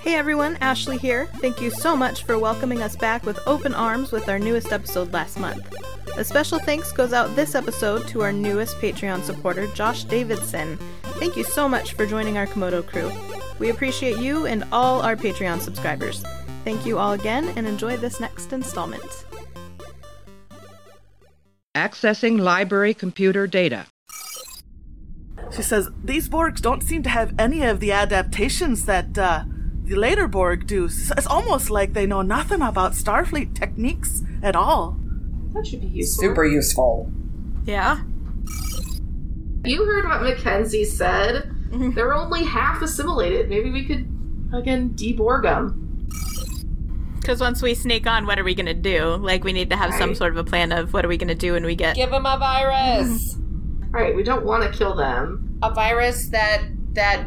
Hey everyone, Ashley here. Thank you so much for welcoming us back with open arms with our newest episode last month. A special thanks goes out this episode to our newest Patreon supporter, Josh Davidson. Thank you so much for joining our Komodo crew. We appreciate you and all our Patreon subscribers. Thank you all again and enjoy this next installment. Accessing library computer data. She says, These Borgs don't seem to have any of the adaptations that uh, the later Borg do. It's almost like they know nothing about Starfleet techniques at all. That should be useful. Super useful. Yeah. You heard what Mackenzie said. Mm-hmm. They're only half assimilated. Maybe we could, again, deborg them. Because once we sneak on, what are we going to do? Like, we need to have some sort of a plan of what are we going to do when we get. Give them a virus. All right. we don't want to kill them. a virus that that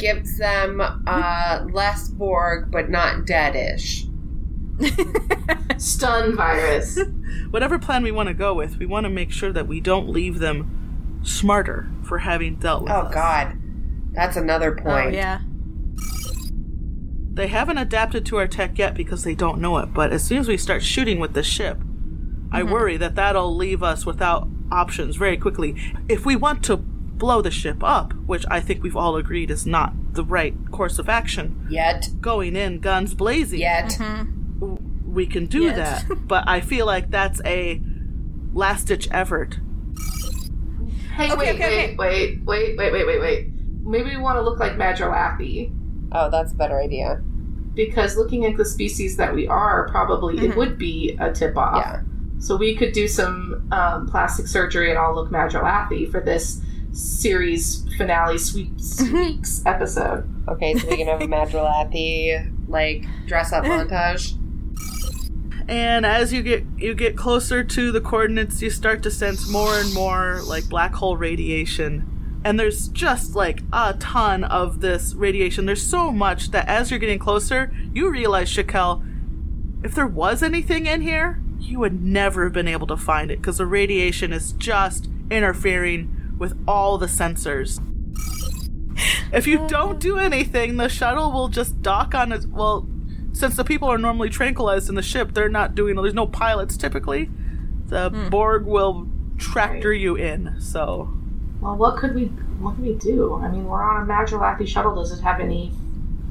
gives them uh, less Borg, but not deadish. Stun virus. Whatever plan we want to go with, we want to make sure that we don't leave them smarter for having dealt with Oh us. God, that's another Oh, point. yeah. They haven't adapted to our tech yet because they don't know it, but as soon as we start shooting with the ship, I worry that that'll leave us without options very quickly. If we want to blow the ship up, which I think we've all agreed is not the right course of action, Yet, going in guns blazing, yet, we can do Yet. that. but I feel like that's a last ditch effort. Hey, Okay, wait, okay, wait, wait, wait, wait, wait, wait, wait. Maybe we want to look like Madrolathi. oh, that's a better idea. Because looking at the species that we are, probably it would be a tip off. Yeah. So we could do some um, plastic surgery and all look Madrolathi for this series finale sweep sweeps episode. Okay, so we can have a Madrolathi like dress up montage. And as you get you get closer to the coordinates, you start to sense more and more like black hole radiation. And there's just like a ton of this radiation. There's so much that as you're getting closer, you realize, Shakel, if there was anything in here, you would never have been able to find it because the radiation is just interfering with all the sensors. If you don't do anything, the shuttle will just dock on its. Well, since the people are normally tranquilized in the ship, they're not doing. There's no pilots typically. The Borg will tractor you in. So Well, what could we what could we do? I mean, we're on a Madrolathi shuttle. Does it have any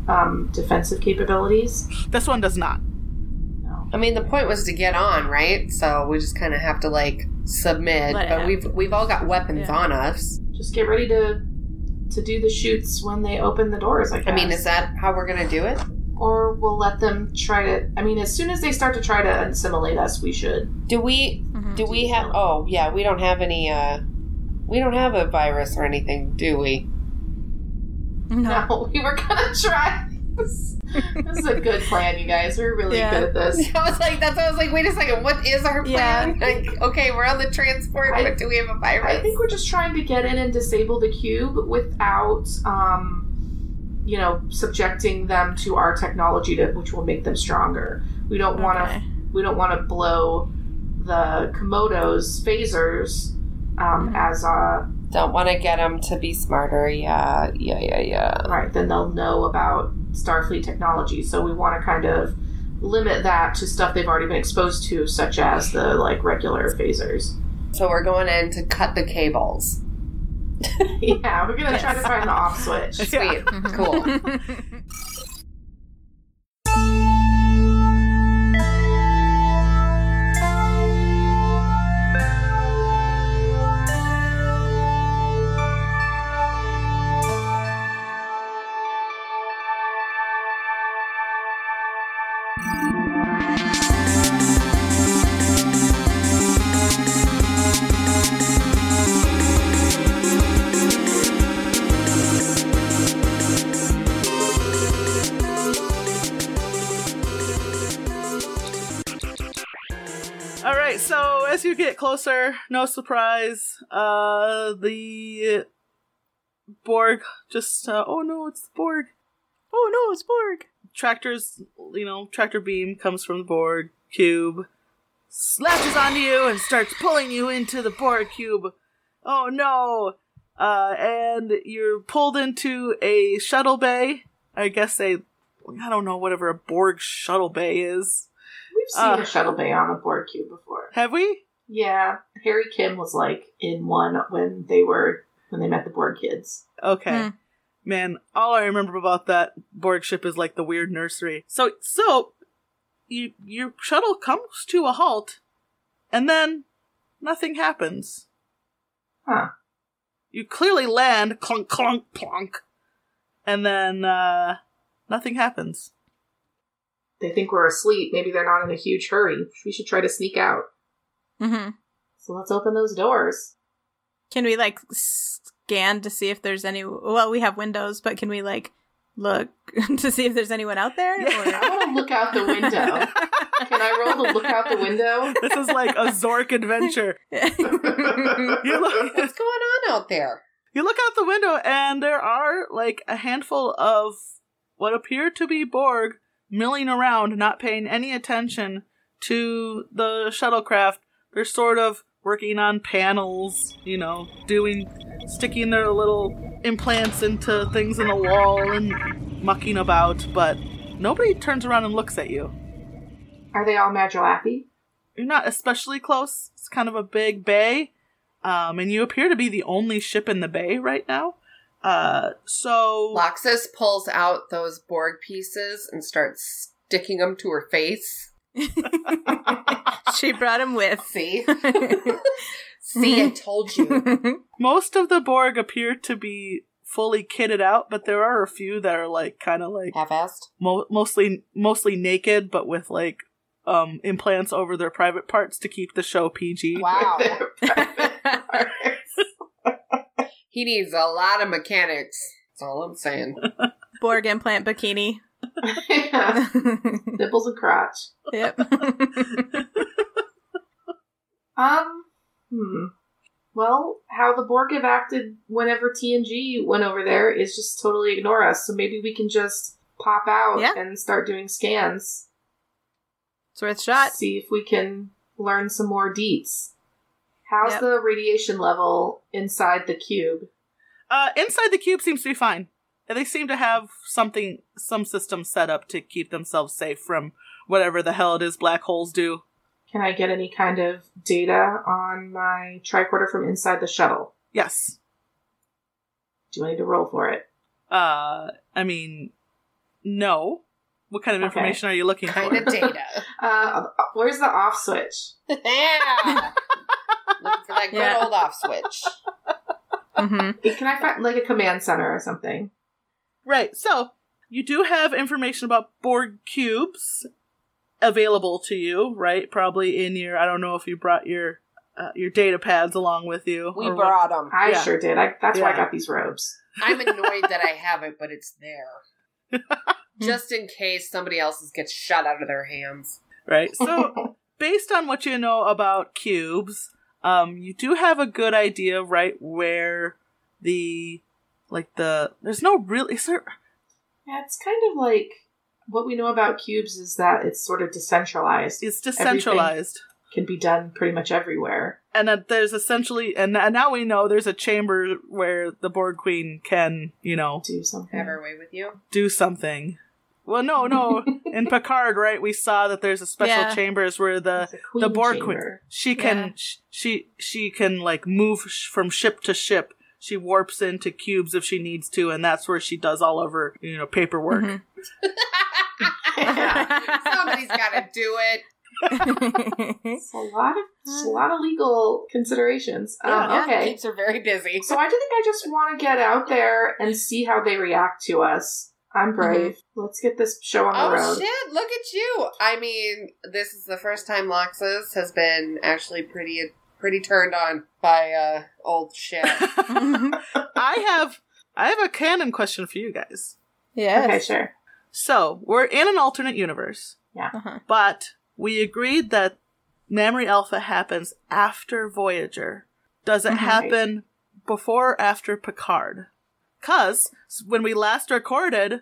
um, defensive capabilities? this one does not. No. I mean, the point was to get on, right? So we just kind of have to like submit. Let But happen. we've we've all got weapons Yeah. on us. Just get ready to to do the shoots when they open the doors. I guess. I mean, is that how we're gonna do it? or we'll let them try to. I mean, as soon as they start to try to assimilate us, we should. Do we do we have? Oh yeah, we don't have any. uh We don't have a virus or anything, do we? No, we were gonna try. This This is a good plan, you guys. We're really Yeah. good at this. I was like, that's. why I was like, wait a second. What is our Yeah. plan? Like, okay, we're on the transport, I- but do we have a virus? I think we're just trying to get in and disable the cube without, um, you know, subjecting them to our technology, to, which will make them stronger. We don't want to. Okay. We don't want to blow the Komodo's phasers um, as a Don't want to get them to be smarter. Yeah, yeah, yeah, yeah. right. Then they'll know about Starfleet technology. So we want to kind of limit that to stuff they've already been exposed to, such as the like regular phasers. So we're going in to cut the cables. yeah, we're gonna try to find the off switch. Sweet, cool. closer, no surprise, uh, the Borg just, uh, oh no, it's the Borg. Oh no, it's Borg. Tractor's, you know, tractor beam comes from the Borg cube, latches onto you and starts pulling you into the Borg cube. Oh no! Uh, and you're pulled into a shuttle bay. I guess a I don't know, whatever a Borg shuttle bay is. We've seen Uh. a shuttle bay on a Borg cube before. Have we? Yeah, Harry Kim was like in one when they were when they met the Borg kids. Okay. Hmm. Man, all I remember about that Borg ship is like the weird nursery. So so you your shuttle comes to a halt and then nothing happens. Huh. You clearly land clunk clunk plonk and then uh nothing happens. They think we're asleep. Maybe they're not in a huge hurry. We should try to sneak out. Hmm So let's open those doors. Can we like scan to see if there's any? Well, we have windows, but can we like look to see if there's anyone out there? Yeah. I want to look out the window. Can I roll to look out the window? This is like a Zork adventure. You look, What's going on out there? you look out the window and there are like a handful of what appear to be Borg milling around, not paying any attention to the shuttlecraft. They're sort of working on panels, you know, doing, sticking their little implants into things in the wall and mucking about, but nobody turns around and looks at you. Are they all Magelappy? You're not especially close. It's kind of a big bay. Um, and you appear to be the only ship in the bay right now. Uh, so Loxus pulls out those Borg pieces and starts sticking them to her face. she brought him with. See? See, I told you. most of the Borg appear to be fully kitted out, but there are a few that are like kind of like Half-assed. mo- mostly mostly naked, but with like um implants over their private parts to keep the show PG. Wow. He needs a lot of mechanics. That's all I'm saying. Borg implant bikini. Yeah. Nipples and crotch. yep. Um, hmm. Well, how the Borg have acted whenever TNG went over there is just totally ignore us. So maybe we can just pop out Yeah. and start doing scans. it's worth a shot. See if we can learn some more deets. How's Yep. the radiation level inside the cube? Uh, inside the cube seems to be fine. And They seem to have something, some system set up to keep themselves safe from whatever the hell it is black holes do. Can I get any kind of data on my tricorder from inside the shuttle? Yes. Do I need to roll for it? Uh, I mean, no. What kind of Okay. information are you looking Kind for? Kind of data. Uh, where's the off switch? yeah. Looking for that good Yeah. old off switch. hmm Can I find like a command center or something? Right. So you do have information about Borg cubes available to you, right? Probably in your. I don't know if you brought your uh, your data pads along with you. We or what- brought them. I Yeah. sure did. I, that's why I got these robes. I'm annoyed that I have it, but it's there. Just in case somebody else's gets shot out of their hands. Right. So based on what you know about cubes, um, you do have a good idea, right, where the like the there's no real is there yeah, it's kind of like what we know about cubes is that it's sort of decentralized. it's decentralized. can be done pretty much everywhere. and that there's essentially and, and now we know there's a chamber where the Borg Queen can, you know, Do something. Have her way with you. do something. Well, no, no. In Picard, right, we saw that there's a special Yeah. chambers where the It's a queen the Borg Queen she can Yeah. sh- she she can like move sh- from ship to ship. She warps into cubes if she needs to, and that's where she does all of her you know paperwork. Mhm. Somebody's got to do it. It's a lot of it's a lot of legal considerations. Um, Yeah. okay, Keeps her very busy. so I do think I just want to get out there and see how they react to us. I'm brave. Let's get this show on the Oh road. shit! Look at you. I mean, this is the first time Loxus has been actually pretty pretty turned on by uh old shit. I have I have a canon question for you guys. Yeah. Okay, sure. So we're in an alternate universe, Uh-huh. but we agreed that Memory Alpha happens after Voyager. Does it Mhm. happen before or after Picard? Cause when we last recorded,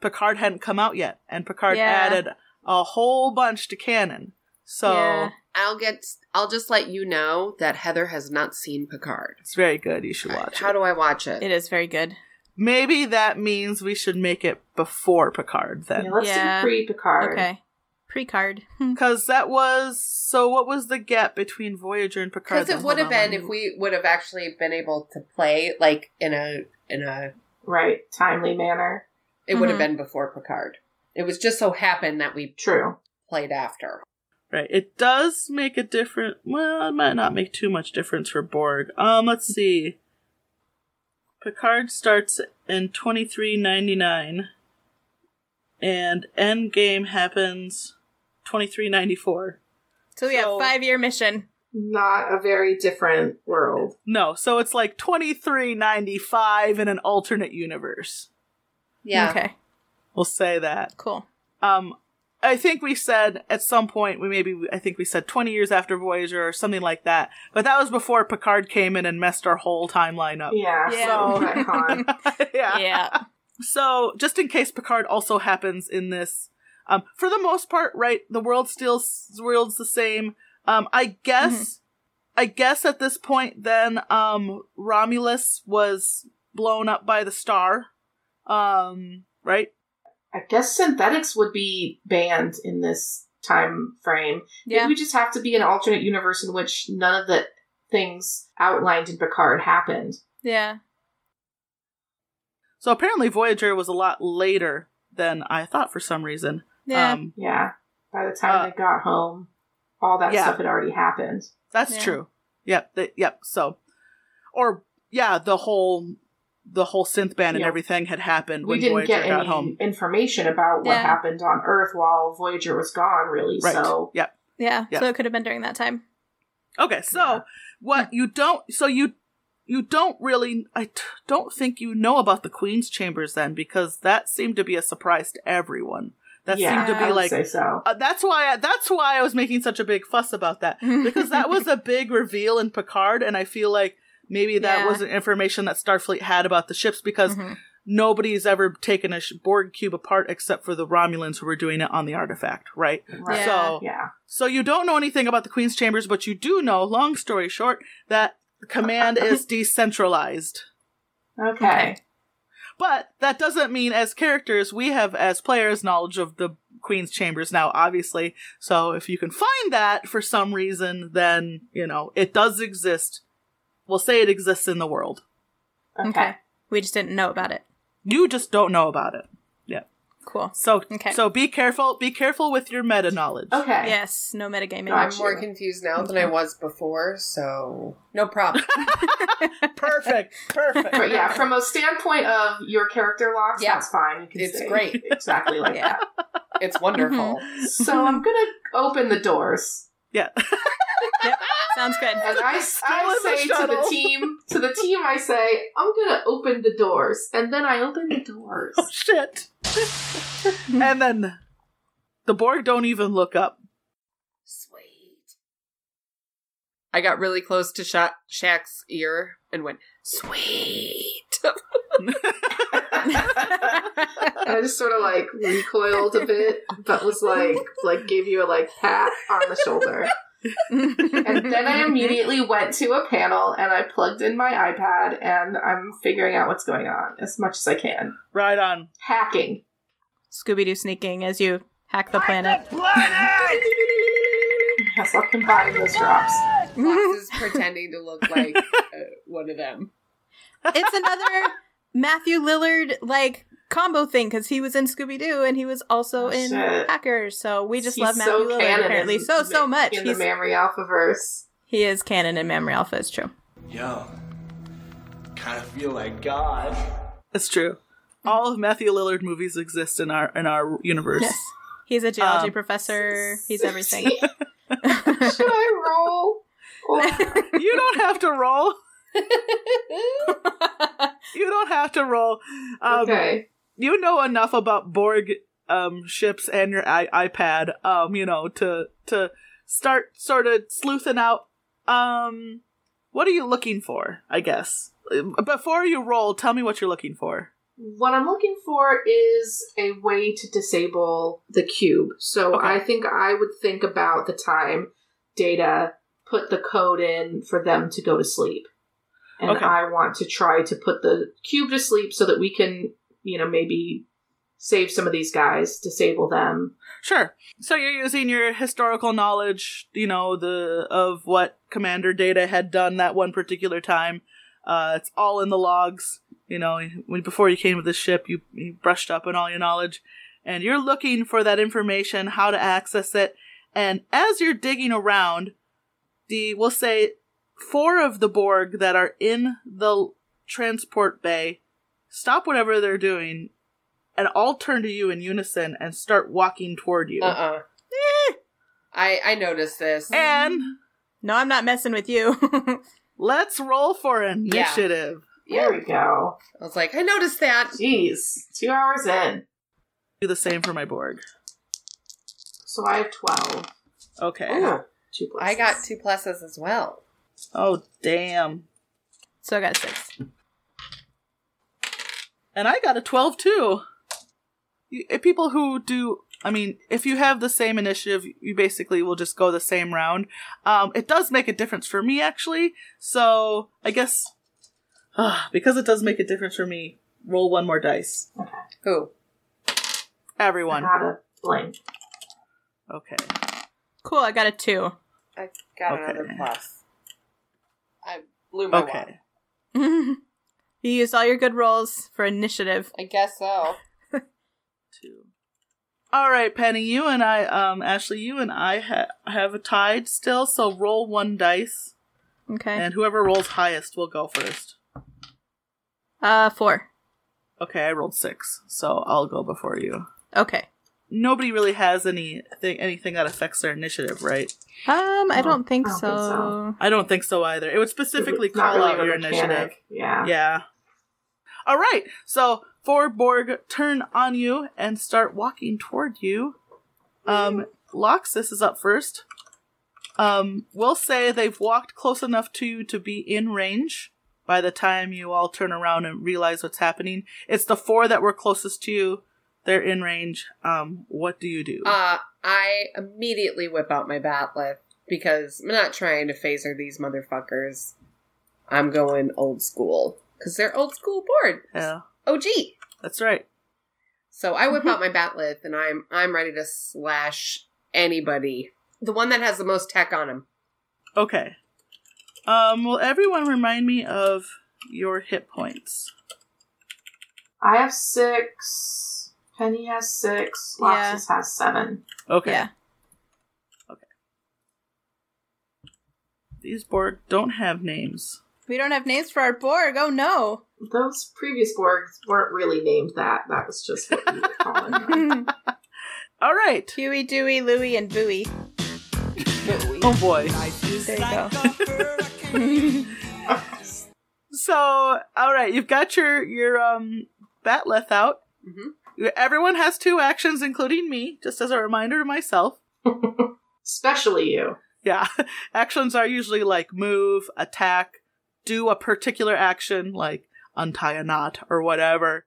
Picard hadn't come out yet, and Picard Yeah. added a whole bunch to canon. So Yeah. I'll get. I'll just let you know that Heather has not seen Picard. it's very good. You should watch it. How it. do I watch it? It is very good. maybe that means we should make it before Picard Yeah, then. let's Yeah. do pre Picard. Okay. Pre-card. Because that was. So, what was the gap between Voyager and Picard? Because it would have been if we would have actually been able to play like in a in a. Right. Timely manner. It would have Mhm. been before Picard. It was just so happened that we True. played after. Right. It does make a different. Well, it might not make too much difference for Borg. Um, let's see. Picard starts in 2399 and Endgame happens 2394. So we have five-year mission. Not a very different world. No, so it's like 2395 in an alternate universe. Yeah. Okay. We'll say that. Cool. Um, I think we said at some point we maybe I think we said 20 years after Voyager or something like that. But that was before Picard came in and messed our whole timeline up. Yeah. Yeah. So yeah. Yeah. So just in case Picard also happens in this, um, for the most part, right? The world still the world's the same. Um, I guess, I guess at this point, then, um, Romulus was blown up by the star. Um, right? I guess synthetics would be banned in this time frame. Yeah. Maybe we just have to be an alternate universe in which none of the things outlined in Picard happened. Yeah. So apparently Voyager was a lot later than I thought for some reason. Yeah. Um, Yeah. By the time Uh, they got home, all that yeah. stuff had already happened. That's Yeah. true. Yep. th- yep. So, or yeah, the whole the whole synth ban and Yeah. everything had happened We when didn't Voyager get got any home. information about what Yeah. happened on Earth while Voyager was gone, really. Right. So Yep. yeah. Yeah. So it could have been during that time. Okay. So Yeah. what you don't so you you don't really I t- don't think you know about the Queen's chambers then because that seemed to be a surprise to everyone. That yeah, seemed to be like say so. uh, that's why I, that's why I was making such a big fuss about that because that was a big reveal in Picard, and I feel like maybe that Yeah. wasn't information that Starfleet had about the ships because Mhm. nobody's ever taken a Borg cube apart except for the Romulans who were doing it on the artifact, right? Right. Yeah. So, Yeah. so you don't know anything about the Queen's chambers, but you do know, long story short, that command is decentralized. Okay. Okay. But that doesn't mean as characters we have as players knowledge of the Queen's chambers now, obviously. So if you can find that for some reason, then, you know, it does exist. We'll say it exists in the world. Okay. Okay. We just didn't know about it. You just don't know about it. Yeah. Cool. So Okay. so be careful be careful with your meta knowledge. Okay. Yes. No metagaming. Gotcha. I'm more confused now than I was before, so no problem. Perfect. Perfect. But yeah, from a standpoint of your character locks, Yeah. that's fine. You can It's great. exactly like Yeah. that. it's wonderful. So I'm gonna open the doors, Yeah. Yep. Sounds good. and I, I in the say to the team, to the team, I say, I'm gonna open the doors, and then I open the doors. Oh shit. and then the Borg don't even look up. Sweet. I got really close to Sha- Shaq's ear and went, sweet. And I just sort of like recoiled a bit, but was like, like gave you a like pat on the shoulder. And then I immediately went to a panel and I plugged in my iPad and I'm figuring out what's going on as much as I can. right on. Hacking. Scooby Doo sneaking as you hack the planet. Yes, I'll combine those drops. Fox is pretending to look like uh, one of them. it's another Matthew Lillard like combo thing because he was in Scooby Doo and he was also in Shit. Hackers. So we just He's love Matthew so Lillard apparently so so the- much. in He's, the Memory Alphaverse. he is canon in Memory Alpha. It's true. Yo, kind of feel like God. It's true. All of Matthew Lillard movies exist in our in our universe. Yes, he's a geology Um, professor. He's everything. Should I roll? You don't have to roll. You don't have to roll. Um, okay. You know enough about Borg um, ships and your I- iPad, um, you know, to to start sort of sleuthing out. Um, what are you looking for? I guess before you roll, tell me what you're looking for. What I'm looking for is a way to disable the cube. So Okay. I think I would think about the time data put the code in for them to go to sleep. and Okay. I want to try to put the cube to sleep so that we can, you know, maybe save some of these guys, disable them. Sure. So you're using your historical knowledge, you know, the of what Commander Data had done that one particular time. Uh, it's all in the logs. You know, when before you came to this ship, you, you brushed up on all your knowledge, and you're looking for that information, how to access it. And as you're digging around, the we'll say four of the Borg that are in the transport bay stop whatever they're doing and all turn to you in unison and start walking toward you. Uh uh I I noticed this. And No, I'm not messing with you. let's roll for initiative. There we go. I was like, I noticed that. Jeez, two hours in. Do the same for my Borg. So I have 12. Okay. Ooh, two I got two pluses as well. Oh damn. so I got six. And I got a 12 too. You, people who do, I mean, if you have the same initiative, you basically will just go the same round. Um, it does make a difference for me actually. So I guess ah, because it does make a difference for me, roll one more dice. Who? I Everyone. got a blank. Okay. Cool, I got a two. I got Okay. another plus. I blew my. Okay. you used all your good rolls for initiative. I guess so. Two. All right, Penny, you and I, um, Ashley, you and I ha- have a tied still. So roll one dice, Okay. and whoever rolls highest will go first. Uh, four. Okay, I rolled six, so I'll go before you. Okay. Nobody really has anything anything that affects their initiative, right? Um, I don't think I don't so. think so. I don't think so either. It would specifically It's call really out your mechanic. initiative. Yeah. Yeah. All right. So four Borg turn on you and start walking toward you. Um, Loxus is up first. Um, we'll say they've walked close enough to you to be in range by the time you all turn around and realize what's happening. It's the four that were closest to you. They're in range. Um, what do you do? Uh, I immediately whip out my bat'leth because I'm not trying to phaser these motherfuckers. I'm going old school because they're old school Borg. yeah, OG. that's right. So I whip out my bat'leth and I'm I'm ready to slash anybody. The one that has the most tech on him. Okay. Um, will everyone remind me of your hit points? I have six. Penny has six. Yeah. Has seven. Okay. Yeah. Okay. These Borg don't have names. We don't have names for our Borg. Oh no. Those previous Borgs weren't really named that. That was just what you were calling them. All right. Huey, Dewey, Louie, and Bowie. Oh boy. There you go. So, all right, you've got your your um bat'leth out. Mhm. Everyone has two actions, including me, just as a reminder to myself. Especially you. Yeah, actions are usually like move, attack, do a particular action like untie a knot or whatever.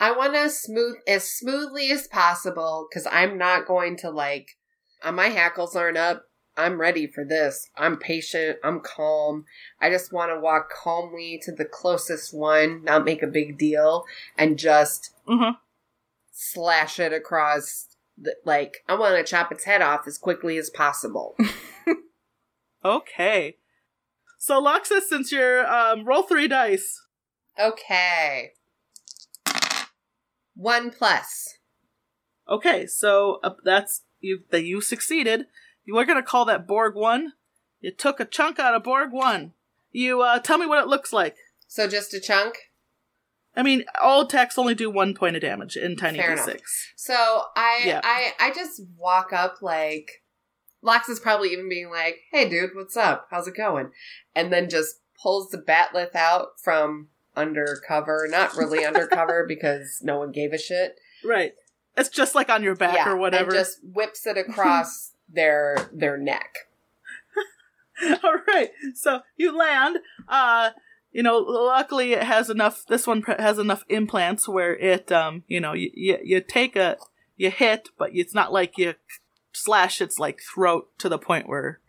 I want to smooth as smoothly as possible because I'm not going to like. Uh, my hackles aren't up. I'm ready for this. I'm patient. I'm calm. I just want to walk calmly to the closest one, not make a big deal, and just Mhm. slash it across. The, like I want to chop its head off as quickly as possible. Okay. So, Loxus, since you're um, roll three dice. okay. One plus. Okay, so uh, that's you. That you succeeded. You were gonna call that Borg one. You took a chunk out of Borg one. You uh, tell me what it looks like. So just a chunk. I mean, all attacks only do one point of damage in tiny d6. So I Yeah. I I just walk up like Lox is probably even being like, "Hey, dude, what's up? How's it going?" And then just pulls the bat'leth out from undercover, not really undercover because no one gave a shit. Right. It's just like on your back yeah, or whatever. and just whips it across their their neck. all right. So you land. Uh, you know, luckily it has enough. This one has enough implants where it, um, you know, you you, you take a you hit, but it's not like you slash its like throat to the point where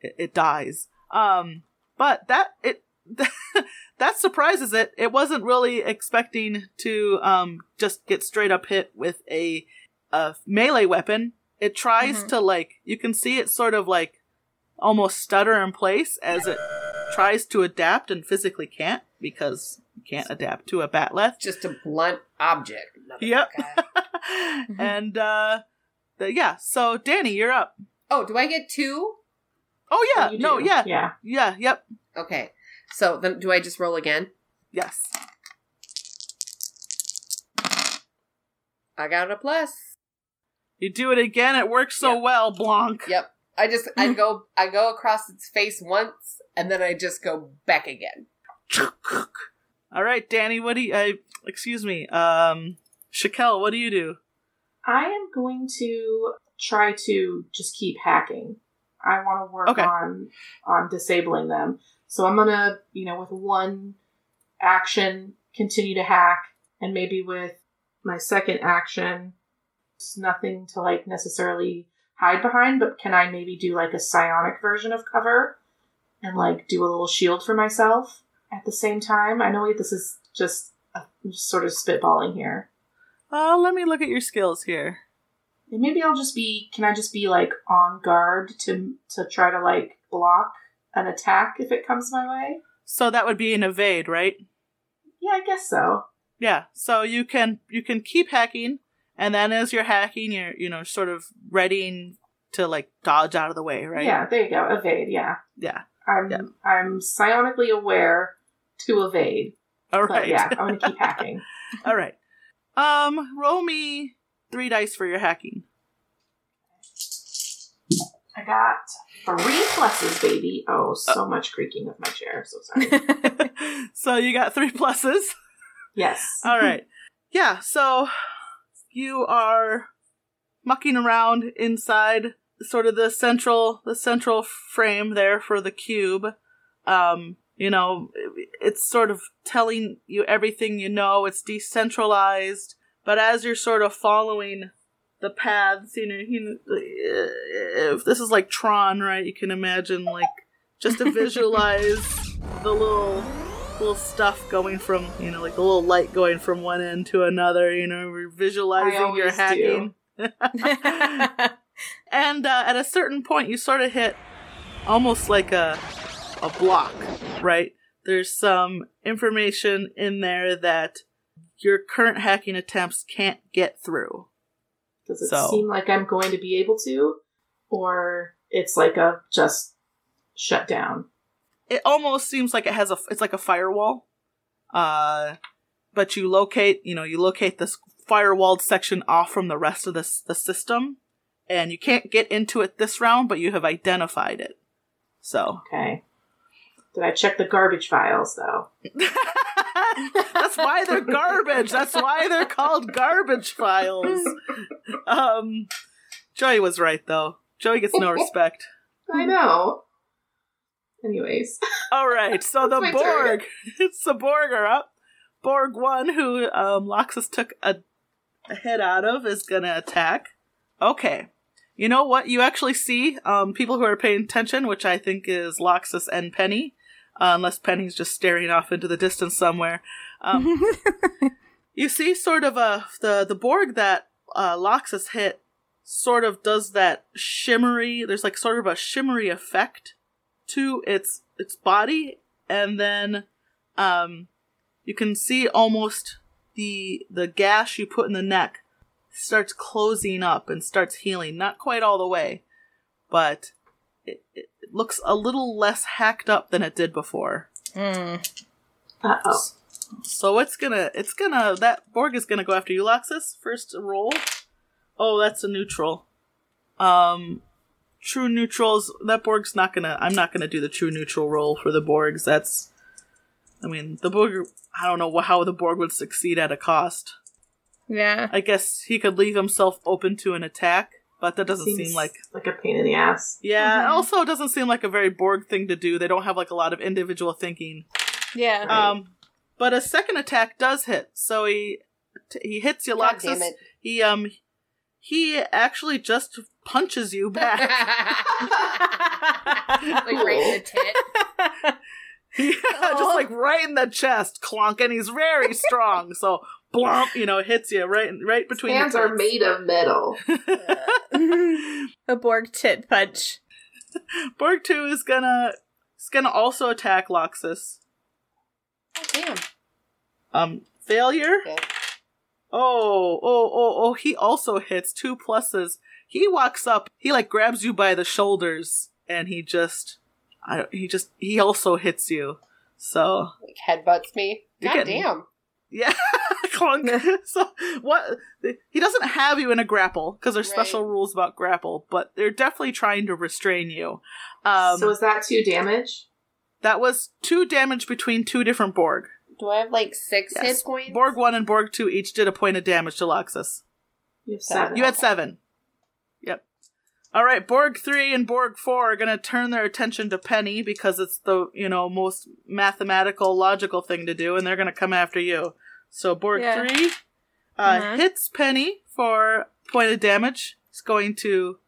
it, it dies. Um, but that it that surprises it. It wasn't really expecting to um, just get straight up hit with a, a melee weapon. It tries Mhm. to like you can see it sort of like almost stutter in place as it tries to adapt and physically can't because you can't adapt to a bat'leth. Just a blunt object. Yep. and uh yeah, so Danny, you're up. oh, do I get two? Oh yeah, You no, do. yeah, Yeah. yeah, yep, Okay. So then do I just roll again? yes. I got a plus. You do it again. It works so Yep. well, Blanc. Yep. I just I go I go across its face once and then I just go back again. All right, Danny. What do you? Uh, excuse me. Um, Shakel, what do you do? I am going to try to just keep hacking. I want to work Okay. on on disabling them. So I'm gonna, you know, with one action, continue to hack, and maybe with my second action, it's nothing to like necessarily hide behind, but can I maybe do like a psionic version of cover and like do a little shield for myself at the same time? I know this is just, I'm just sort of spitballing here. Uh, let me look at your skills here. And maybe I'll just be can I just be like on guard to to try to like block an attack if it comes my way? So that would be an evade, right? Yeah, I guess so. Yeah. So you can you can keep hacking, and then as you're hacking, you're you know sort of readying to like dodge out of the way, right? Yeah, there you go. Evade, yeah. Yeah. I'm Yeah. I'm psionically aware to evade. All But yeah, I'm gonna keep hacking. All right. Um, roll me three dice for your hacking. I got three pluses, baby. Oh, so much creaking of my chair. So sorry. so you got three pluses. yes. All right. Yeah, so you are mucking around inside sort of the central the central frame there for the cube. Um, you know, it's sort of telling you everything you know. It's decentralized, but as you're sort of following the paths, you know, you if this is like Tron, right? You can imagine like just to visualize the little little stuff going from you know like the little light going from one end to another you know we're visualizing your hacking and uh, at a certain point you sort of hit almost like a a block right there's some information in there that your current hacking attempts can't get through Does it So- seem like I'm going to be able to? Or it's like a just shut down? it almost seems like it has a it's like a firewall uh but you locate you know you locate this firewalled section off from the rest of this the system and you can't get into it this round but you have identified it so Okay. Did I check the garbage files though? that's why they're garbage that's why they're called garbage files um joey was right though joey gets no respect I know. Anyways. All right, so the It's my turn. Borg, it's the Borg are up. Borg one, who um, Loxus took a, a head out of, is gonna attack. Okay, you know what? You actually see um, people who are paying attention, which I think is Loxus and Penny, uh, unless Penny's just staring off into the distance somewhere. Um, you see, sort of a the the Borg that uh, Loxus hit, sort of does that shimmery. There's like sort of a shimmery effect to its its body and then um you can see almost the the gash you put in the neck starts closing up and starts healing not quite all the way but it, it looks a little less hacked up than it did before. Mm. Uh oh. so it's gonna it's gonna that borg is gonna go after you loxus. First roll. Oh that's a neutral. Um true neutrals that borg's not gonna i'm not gonna do the true neutral roll for the borgs. That's i mean the borg i don't know how the borg would succeed at a cost. Yeah. i guess he could leave himself open to an attack but that doesn't seem like like a pain in the ass. yeah Mhm. also it doesn't seem like a very borg thing to do they don't have like a lot of individual thinking Yeah. um, but a second attack does hit, so he t- he hits you, God Loxus. damn it. He um he actually just punches you back. like right in the tit. Yeah, just like right in the chest, clunk, and he's very strong. So blump, you know, hits you right, right between. Hands the are made of metal. a Borg tit punch. Borg two is gonna is gonna also attack Loxus. Oh, damn. Um, failure. Yeah. Oh, oh, oh, oh! He also hits two pluses. He walks up. He like grabs you by the shoulders, and he just, I, don't- he just, he also hits you. So Like headbutts me. You're God getting- damn. yeah, clunk. so what? He doesn't have you in a grapple because there's Right. special rules about grapple, but they're definitely trying to restrain you. Um, so is that two damage? that was two damage between two different Borg. Do I have like six Yes. hit points? Borg one and Borg two each did a point of damage to Loxus. You have Seven. seven. You had seven. Yep. All right, Borg three and Borg four are going to turn their attention to Penny because it's the you know most mathematical, logical thing to do, and they're going to come after you. So Borg Yeah. three uh, Mhm. hits Penny for point of damage. He's going to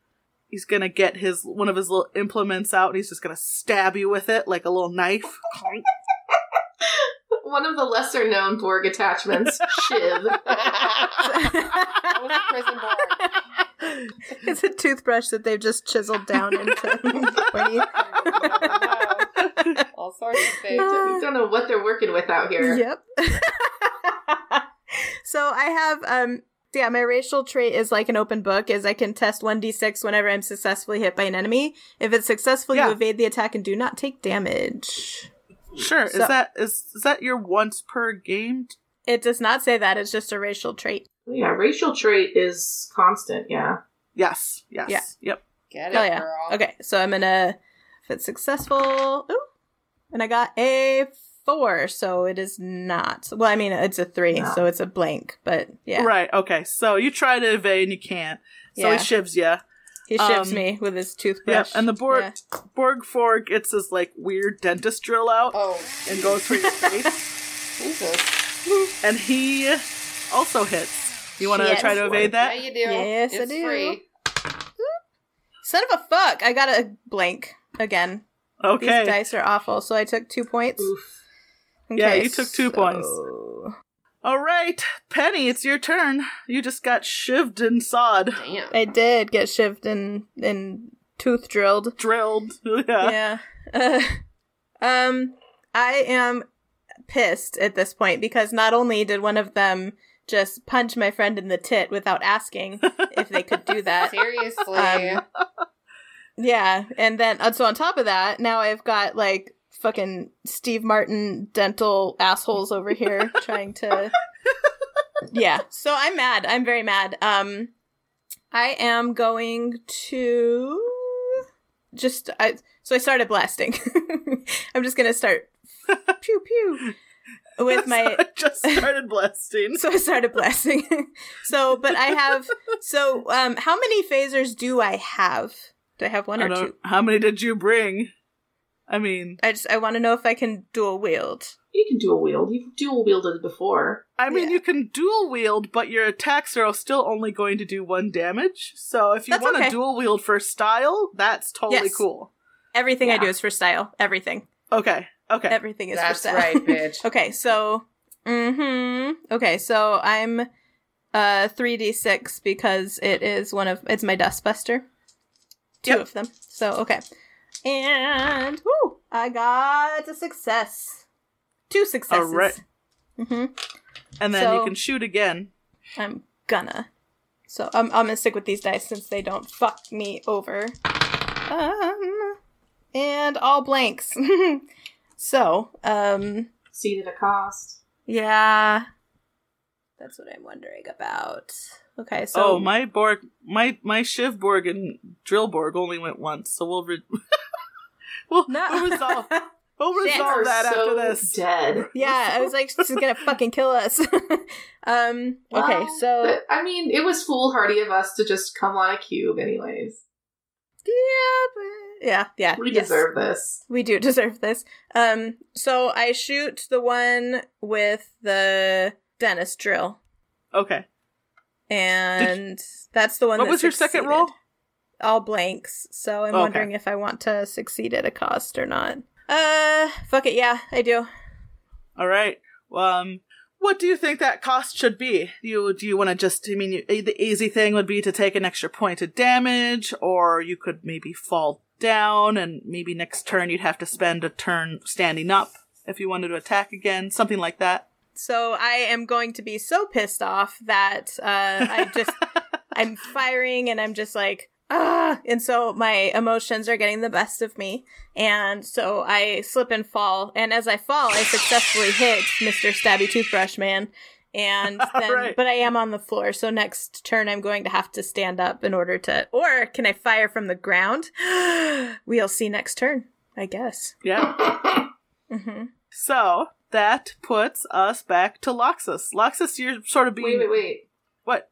he's going to get his one of his little implements out, and he's just going to stab you with it like a little knife. One of the lesser known Borg attachments, Shiv. That prison Borg. it's a toothbrush that they've just chiseled down into pointy. All sorts of things. I don't know what they're working with out here. Yep. so I have um yeah, my racial trait is like an open book is I can test 1d6 whenever I'm successfully hit by an enemy. If it's successful, Yeah. you evade the attack and do not take damage. Sure. So- is that is is that your once per game? It does not say that, it's just a racial trait. Yeah, racial trait is constant, yeah. Yes. Yes. Yeah. Yep. Get it, Hell yeah. girl. Okay, so I'm gonna if it's successful ooh, and I got a four, so it is not. Well, I mean it's a three, No. so it's a blank, but yeah. Right. Okay. So you try to evade and you can't. So Yeah. he shivs you. He shivs Um, me with his toothbrush. Yeah, And the Borg Yeah. Borg Four gets his like weird dentist drill out Oh, and goes for your face, Jesus. and he also hits. You want to Yes. try to evade that? Yeah, that? you do. Yes, I do. free. Son of a fuck! I got a blank again. Okay. These Okay. dice are awful. So I took two points. Oof. Yeah, you took two points. All right, Penny, it's your turn. You just got shivved and sawed, Damn. I did get shivved and and tooth drilled. drilled. Yeah. Yeah. Uh, um, I am pissed at this point because not only did one of them just punch my friend in the tit without asking if they could do that. Seriously. Um, Yeah, and then uh, so on top of that, now I've got like fucking Steve Martin dental assholes over here trying to. Yeah, so I'm mad. I'm very mad. Um, I am going to just I. So I started blasting. I'm just gonna start pew pew with my I just started blasting. so I started blasting. so, but I have so um how many phasers do I have? Do I have one I or don't- two? How many did you bring? I mean, I just I want to know if I can dual wield. You can dual wield. You've dual wielded before. I mean, Yeah. you can dual wield, but your attacks are still only going to do one damage. So if you That's want to okay. dual wield for style, that's totally Yes. cool. Everything I do is for style. Everything. Okay. Okay. Everything is for That's style. right, bitch. okay, so mhm. Okay, so I'm uh 3d6 because it is one of it's my dustbuster. Two Yep. of them. So, okay. And whoo, I got a success. Two successes. right. Mhm. and then you can shoot again. I'm gonna. So I'm, I'm gonna stick with these dice since they don't fuck me over. Um, and all blanks. so, um, Seed at a cost. yeah, that's what I'm wondering about. Okay, so oh, my Borg, my my Shiv Borg and Drill Borg only went once, so we'll re- we'll, No. we'll resolve we'll resolve Are that so after this. dead. yeah, I was like, this is gonna fucking kill us. um, okay, so but, I mean, it was foolhardy of us to just come on a cube, anyways. yeah, but, yeah, yeah, We yes. deserve this. We do deserve this. Um, so I shoot the one with the dentist drill, Okay. and that's the one. What was your second succeeded. roll? All blanks. So I'm wondering if I want to succeed at a cost or not. Uh, fuck it. Yeah, I do. All right. Um, what do you think that cost should be? Do you do you want to just? I mean, you, the easy thing would be to take an extra point of damage, or you could maybe fall down, and maybe next turn you'd have to spend a turn standing up if you wanted to attack again, something like that. So I am going to be so pissed off that uh, I just I'm firing and I'm just like ah, and so my emotions are getting the best of me, and so I slip and fall, and as I fall, I successfully hit Mister Stabby Toothbrush Man. And then, Right. but I am on the floor, so next turn I'm going to have to stand up in order to, or can I fire from the ground? we'll see next turn, I guess. Yeah. hmm so that puts us back to Loxus. Loxus, you're sort of being wait, wait, wait. what?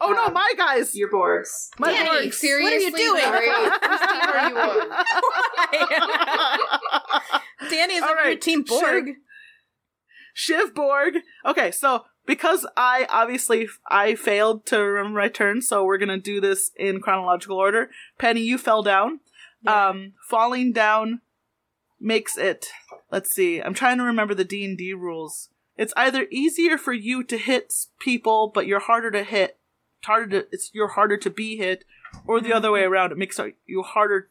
Oh no, Um, my guys. Your Borgs. My Danny, Borgs. seriously, doing? Larry, whose team are you on? Danny is All over here right, Team Borg. Shiv Borg. Okay, so because I obviously I failed to remember my turn, so we're gonna do this in chronological order. Penny, you fell down. Yeah. Um, falling down makes it. Let's see. I'm trying to remember the D and D rules. It's either easier for you to hit people, but you're harder to hit. It's harder to. It's you're harder to be hit, or the other way around. It makes you harder.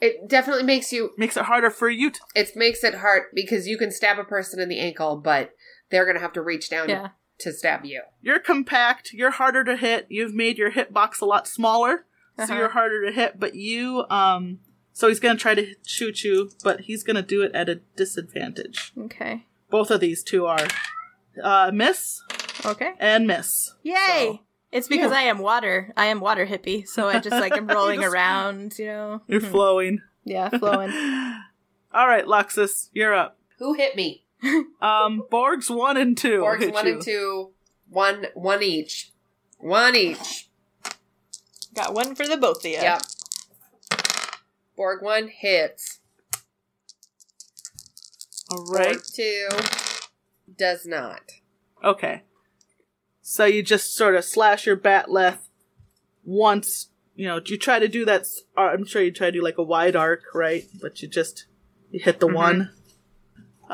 It definitely makes you. Makes it harder for you to. It makes it hard because you can stab a person in the ankle, but they're gonna have to reach down Yeah. to stab you. You're compact. You're harder to hit. You've made your hitbox a lot smaller, so Uh-huh. you're harder to hit. But you, um, so he's gonna try to shoot you, but he's gonna do it at a disadvantage. Okay. Both of these two are uh, miss Okay. and miss. Yay! So, it's because yeah. I am water. I am water hippie, so I just like am rolling just- around, you know. you're Mhm. flowing. Yeah, flowing. All right, Loxus, you're up. Who hit me? Um, Borg's one and two. Borgs one you. and two, one one each, one each. Got one for the both of you. Yep. Borg one hits. All right. Borg two does not. Okay. So you just sort of slash your bat'leth once. You know, you try to do that. uh, I'm sure you try to do like a wide arc, right? But you just you hit the Mhm. one.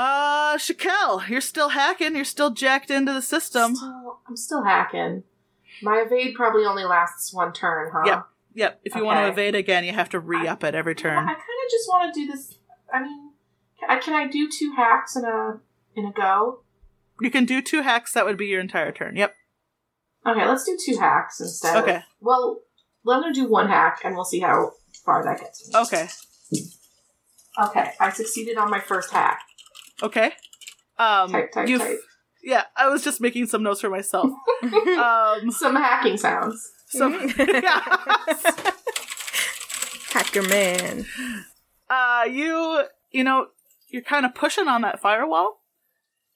Uh, Shakel, you're still hacking. You're still jacked into the system. Still, I'm still hacking. My evade probably only lasts one turn, huh? Yep. Yep. If you want to evade again, you have to re up it every turn. I kind of just want to do this. I mean, can I, can I do two hacks in a in a go? You can do two hacks. That would be your entire turn. Yep. Okay, let's do two hacks instead. of- Okay. well, I'm gonna do one hack, and we'll see how far that gets me. Okay. Okay, I succeeded on my first hack. Okay. Um, Type, type, you. type. Yeah, I was just making some notes for myself. um, Some hacking sounds. so yeah. Hacker man. uh, you, you know, you're kind of pushing on that firewall,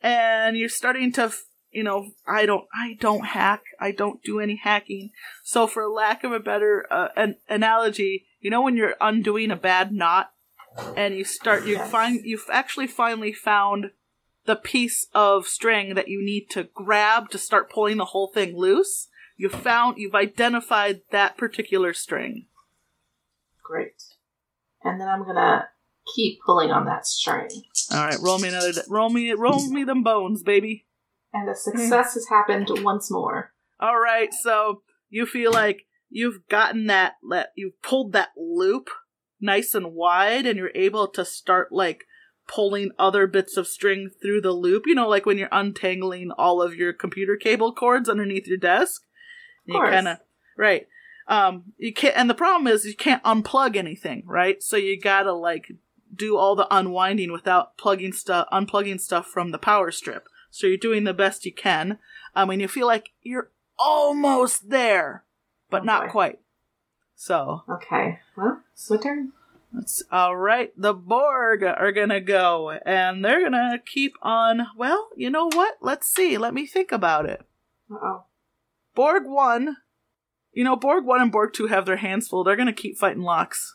and you're starting to, you know, I don't, I don't hack, I don't do any hacking. So, for lack of a better uh, an analogy, you know, when you're undoing a bad knot, and you start, you Yes. find, you've actually finally found the piece of string that you need to grab to start pulling the whole thing loose. You found, you've identified that particular string. Great. And then I'm gonna keep pulling on that string. All right, roll me another. Roll me, roll me them bones, baby. And the success has happened once more. All right, so you feel like you've gotten that, let you've pulled that loop nice and wide, and you're able to start like pulling other bits of string through the loop. You know, like when you're untangling all of your computer cable cords underneath your desk. Of you kind of right. Um, you can't, and the problem is you can't unplug anything, right? So you gotta like do all the unwinding without plugging stuff, unplugging stuff from the power strip. So you're doing the best you can. I mean, you feel like you're almost there, but Oh, not boy. quite. So Okay. Well, it's my turn. that's all right. The Borg are gonna go, and they're gonna keep on. Well, you know what? Let's see. Let me think about it. Uh oh. Borg 1, you know, Borg 1 and Borg 2 have their hands full. They're to keep fighting locks.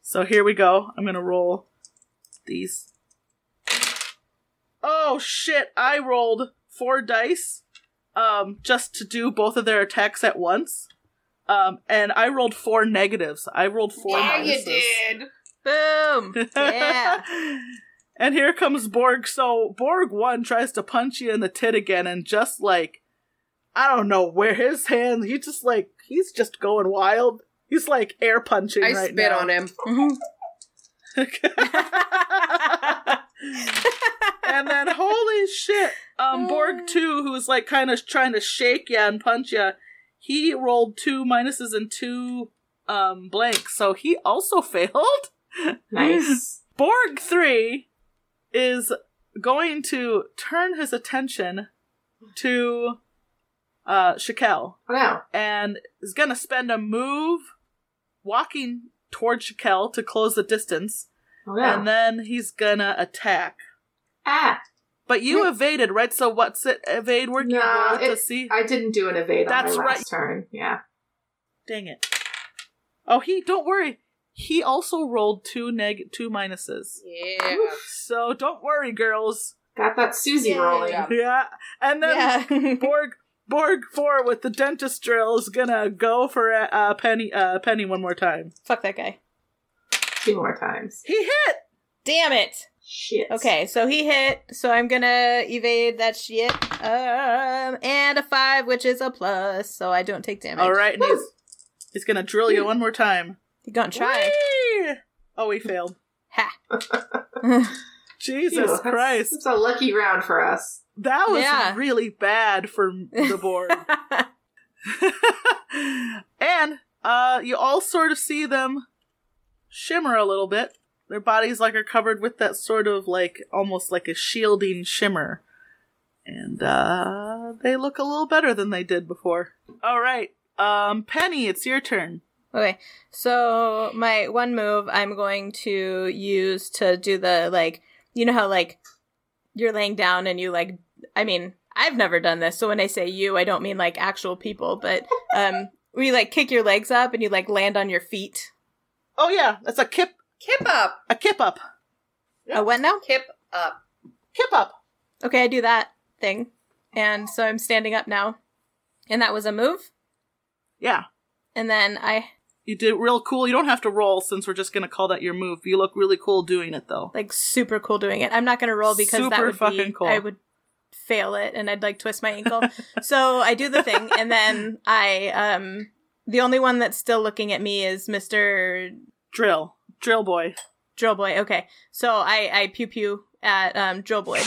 So here we go. I'm to roll these. Oh shit, I rolled four dice um just to do both of their attacks at once. Um and I rolled four negatives. I rolled four yeah, you did. Boom. Yeah. and here comes Borg. So Borg one tries to punch you in the tit again, and just like I don't know where his hand, he just like he's just going wild. He's like air punching I right spit now. on him. and then holy shit, um, Borg two, who's like kind of trying to shake you and punch you, he rolled two minuses and two um blanks, so he also failed. Nice. Borg 3 is going to turn his attention to uh Shakel Oh, no. and is going to spend a move walking towards Shakel to close the distance Oh, no. and then he's going to attack. ah, But you evaded, right? So what's it evade working No, roll to see? I didn't do an evade That's on my right. last turn. Yeah. Dang it. Oh, he don't worry. He also rolled two neg two minuses. Yeah. So don't worry, girls. Got that Susie Yay. rolling. Yeah. Yeah. And then Yeah. Borg Borg four with the dentist drill is gonna go for uh, Penny uh, Penny one more time. Fuck that guy. Two more times. He hit. Damn it. Shit. Okay, so he hit, so I'm gonna evade that shit. Um, and a five, which is a plus, so I don't take damage. All right, and he's he's gonna drill you one more time. You gonna try? Whee! Oh, he failed. Ha. Jesus Phew, that's- Christ, It's a lucky round for us. that was Yeah. really bad for the Borg. and uh, you all sort of see them shimmer a little bit. Their bodies like are covered with that sort of like almost like a shielding shimmer. And uh they look a little better than they did before. All right. Um Penny, it's your turn. okay, so my one move I'm going to use to do the like, you know how like you're laying down and you like, I mean, I've never done this, so when I say you, I don't mean like actual people, but um, we like kick your legs up and you like land on your feet. Oh yeah, that's a kip Kip up. a kip up. A what now? Kip up. Kip up. Okay, I do that thing. And so I'm standing up now. And that was a move. Yeah. And then I You did real cool. You don't have to roll since we're just gonna call that your move. You look really cool doing it though. like super cool doing it. I'm not gonna roll because that would fucking be cool. I would fail it and I'd like twist my ankle. so I do the thing and then I um the only one that's still looking at me is Mr. Drill. Drill boy. Drill Boy. Okay. So I I pew pew at um Drill Boy.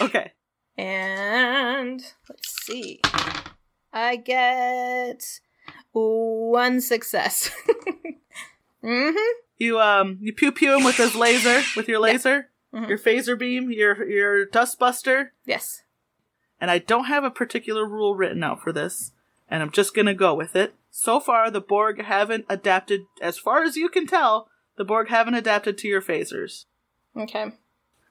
Okay. And let's see. I get one success. mm-hmm. You um you pew pew him with his laser with your laser, Mhm. your phaser beam, your your dust buster, Yes. and I don't have a particular rule written out for this, and I'm just gonna go with it. So far, the Borg haven't adapted, as far as you can tell, the Borg haven't adapted to your phasers. Okay.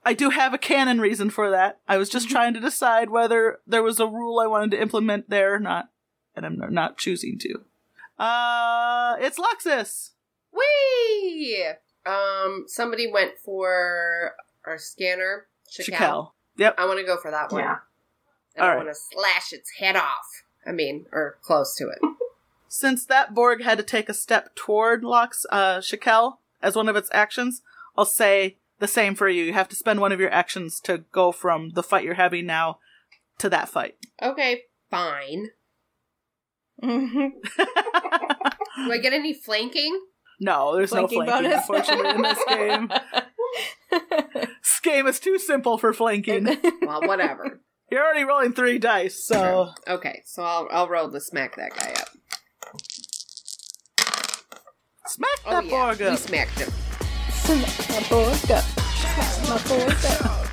I do have a canon reason for that. I was just trying to decide whether there was a rule I wanted to implement there or not, and I'm not choosing to. Uh, it's Loxus. Whee! Um, somebody went for our scanner. Shakel. Shakel. Yep. I want to go for that one. Yeah. And I Alright. want to slash its head off. I mean, or close to it. Since that Borg had to take a step toward Lux, uh, Shakel as one of its actions, I'll say the same for you. You have to spend one of your actions to go from the fight you're having now to that fight. Okay, fine. Mm-hmm. Do I get any flanking? no, there's no flanking, unfortunately, in this game. This game is too simple for flanking. Well, whatever. You're already rolling three dice, so Okay, so I'll I'll roll to smack that guy up. Smack Oh that yeah, Borg we smacked him. my Borg up. My Borg up.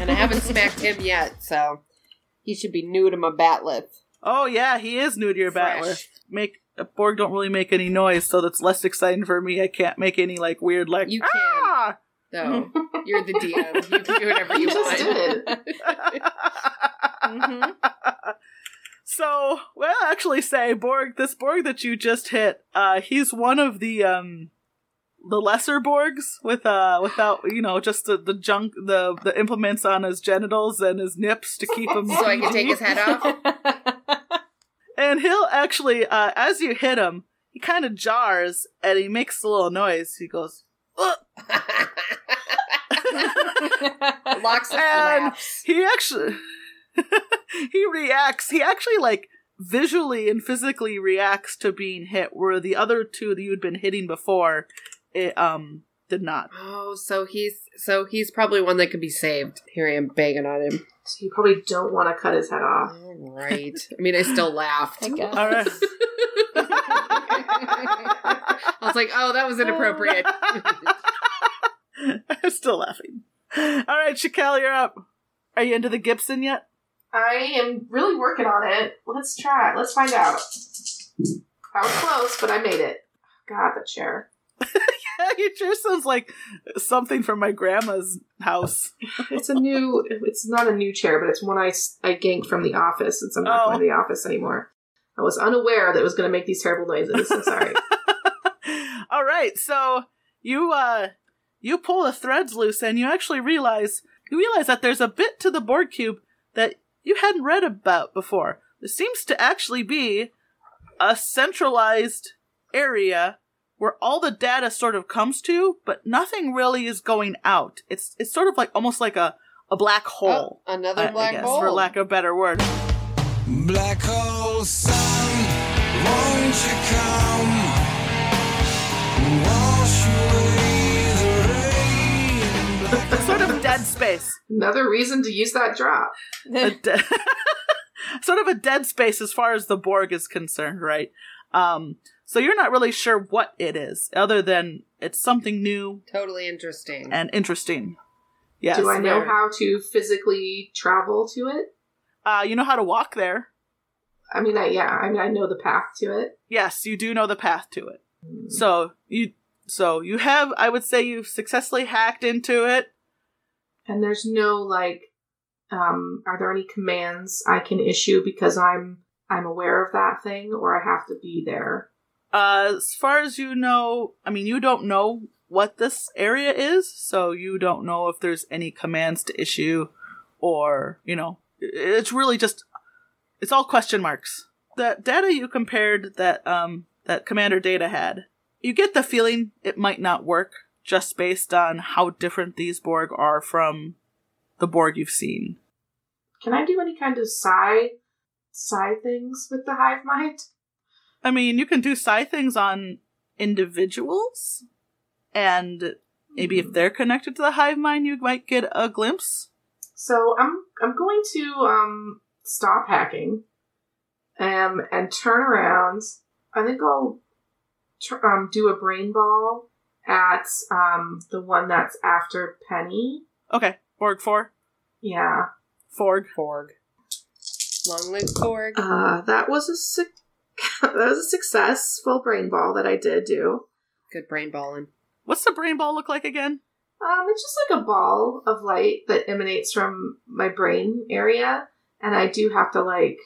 And I haven't smacked him yet, so he should be new to my bat'leth. Oh yeah, he is new to your Fresh. bat'leth. Make uh, Borg don't really make any noise, so that's less exciting for me. I can't make any like weird like You can. ah! So you're the DM. You can do whatever you, You just want. did. Mm-hmm. So, well, actually, say Borg. This Borg that you just hit, uh, he's one of the um, the lesser Borgs with uh, without you know, just the, the junk, the the implements on his genitals and his nips to keep him. So I can take his head off. And he'll actually, uh, as you hit him, he kind of jars and he makes a little noise. He goes, Locks And laughs. he actually he reacts. He actually like visually and physically reacts to being hit, where the other two that you'd been hitting before, it um did not. Oh, so he's so he's probably one that could be saved. Here I am banging on him. So you probably don't want to cut his head off. All right. I mean, I still laughed. I guess. All right. I was like, oh, that was inappropriate. I'm still laughing. All right, Shakel, you're up. Are you into the Gibson yet? I am really working on it. Let's try it. Let's find out. I was close, but I made it. God, the chair. Yeah, your chair sounds like something from my grandma's house. It's a new. It's not a new chair, but it's one I I ganked from the office since I'm not Oh. going to the office anymore. I was unaware that it was going to make these terrible noises. I'm sorry. All right, so you uh you pull the threads loose and you actually realize you realize that there's a bit to the Borg cube that you hadn't read about before. There seems to actually be a centralized area where all the data sort of comes to, but nothing really is going out. It's it's sort of like almost like a a black oh, hole. Oh, another I- I black guess, hole. for lack of a better word. Black hole sun, won't you come? The sort of a dead space. Another reason to use that drop. a de- sort of a dead space as far as the Borg is concerned, right? Um, so you're not really sure what it is, other than it's something new Totally interesting. and interesting. Yes. Do I know very. how to physically travel to it? Uh, you know how to walk there. I mean, I, yeah. I mean, I know the path to it. Yes, you do know the path to it. So you, so you have, I would say, you've successfully hacked into it. And there's no like, um, are there any commands I can issue because I'm I'm aware of that thing, or I have to be there? Uh, as far as you know, I mean, you don't know what this area is, so you don't know if there's any commands to issue, or you know, it's really just it's all question marks. The data you compared that um that Commander Data had, you get the feeling it might not work just based on how different these Borg are from the Borg you've seen. Can I do any kind of psi psi things with the hive mind? I mean, you can do psi things on individuals, and maybe if they're connected to the hive mind, you might get a glimpse. So I'm I'm going to um stop hacking, um and turn around. I think I'll tr- um do a brain ball at um the one that's after Penny. Okay, Borg four, Yeah, Forg. Borg. Long live Borg. uh, that was a suc that was a successful brain ball that I did do. Good brain balling. What's the brain ball look like again? Um, it's just like a ball of light that emanates from my brain area, and I do have to like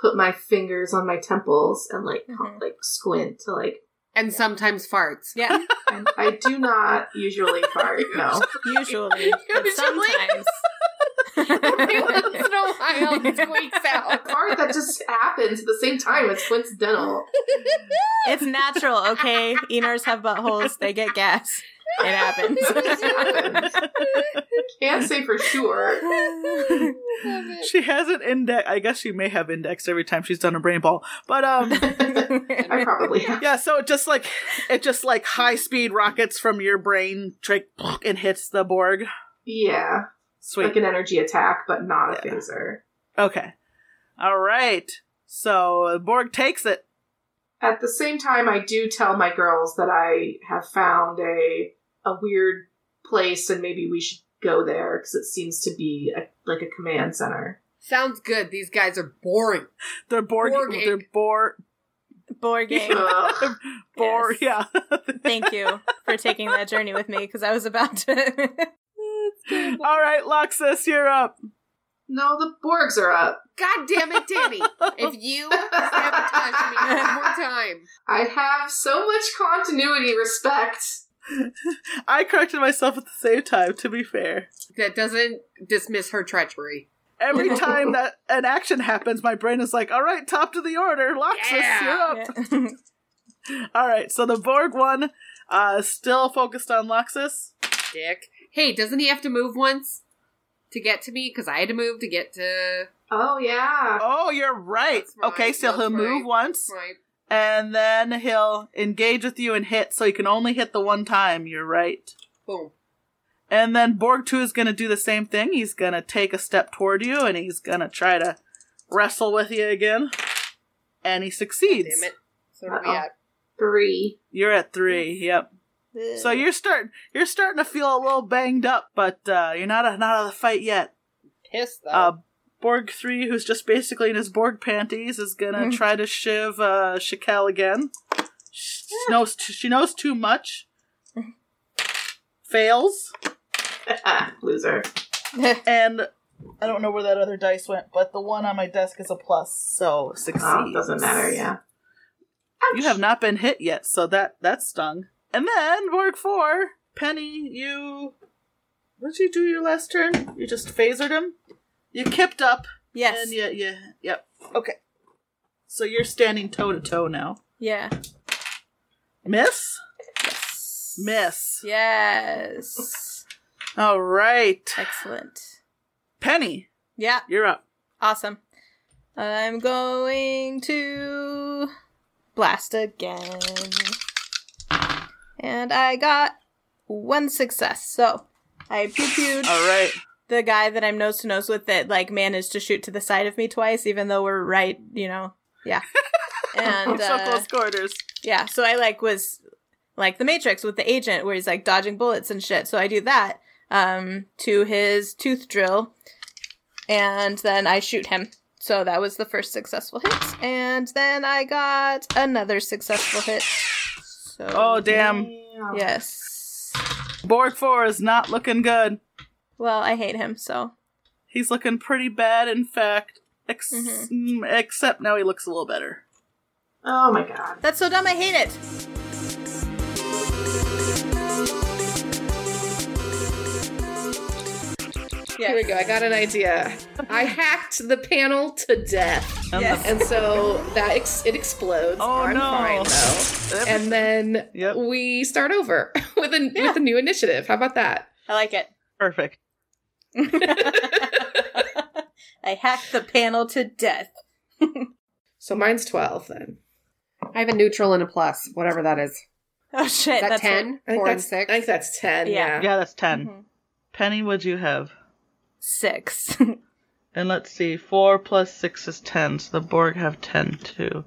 put my fingers on my temples and like Mhm. like squint to like. And sometimes farts. Yeah, And I do not usually fart. No, usually, but Usually. sometimes. Every once in a while it squeaks out. fart that just happens at the same time. It's coincidental. it's natural, okay? Eners have buttholes; they get gas. It happens. Can't say for sure. She hasn't index. I guess she may have indexed every time she's done a brain ball, but um, I probably have. yeah. So it just like it just like high speed rockets from your brain, trick and hits the Borg. Yeah, Sweet. like an energy attack, but not a Yeah. phaser. Okay. All right. So Borg takes it. At the same time, I do tell my girls that I have found a a weird place, and maybe we should go there because it seems to be a, like a command center. Sounds good. These guys are boring. They're Borg. They're Bor. Board game. Ugh. Bor. Yes. Yeah. Thank you for taking that journey with me because I was about to. All right, Loxus, you're up. no, the Borgs are up. God damn it, Danny. If you sabotage me one more time. I have so much continuity respect. I corrected myself at the same time. To be fair, That doesn't dismiss her treachery. every time that an action happens, my brain is like, "All right, top to the order, Loxus, Yeah. you're up." All right, so the Borg one uh, still focused on Loxus. Dick. Hey, doesn't he have to move once to get to me? Because I had to move to get to. Oh yeah. Oh, you're right. Right, Okay, so he'll that's move once, Right. And then he'll engage with you and hit, so he can only hit the one time. You're right. Boom. And then Borg 2 is going to do the same thing. He's going to take a step toward you, and he's going to try to wrestle with you again. And he succeeds. Damn it. So are we Uh-oh. at? Three. You're at three. Yep. So you're starting. You're starting to feel a little banged up, but uh, you're not a, not out of the fight yet. Pissed though. Uh, Borg three, who's just basically in his Borg panties, is gonna try to shiv uh, Shakel again. She knows t- she knows too much. Fails, Loser. and I don't know where that other dice went, but the one on my desk is a plus, so succeeds. Oh, doesn't matter. Yeah. You have not been hit yet, so that that stung. And then Borg four, Penny, you what did you do your last turn? You just phasered him. You kipped up, yes. and yeah, yeah, yep. Okay. So you're standing toe to toe now. Yeah. Miss, Yes. miss. Yes. All right, Excellent. Penny, Yeah. you're up. Awesome. I'm going to blast again. And I got one success. So I pew pewed All right. The guy that I'm nose to nose with that like managed to shoot to the side of me twice, even though we're right, you know. Yeah. And so uh, close quarters. yeah, so I like was like the Matrix with the agent where he's like dodging bullets and shit. So I do that um to his tooth drill and then I shoot him. So that was the first successful hit and then I got another successful hit. So Oh damn! Yes. Borg four is not looking good. Well, I hate him, so He's looking pretty bad, in fact. Ex- Mhm. mm, Except now he looks a little better. Oh my god. that's so dumb I hate it. Yeah. Here we go. I got an idea. I hacked the panel to death, And Yes. and so that ex- it explodes. Oh, I'm no. fine though. And then Yep. we start over with a with a new initiative. How about that? I like it. Perfect. I hacked the panel to death. So mine's twelve then. I have a neutral and a plus, whatever that is. Oh shit, Is that that's ten? Four and six. I think that's ten. Yeah. Yeah. Yeah, that's 10. Mhm. Penny, what'd you have? Six. And let's see, 4 plus 6 is 10, so the Borg have 10 too.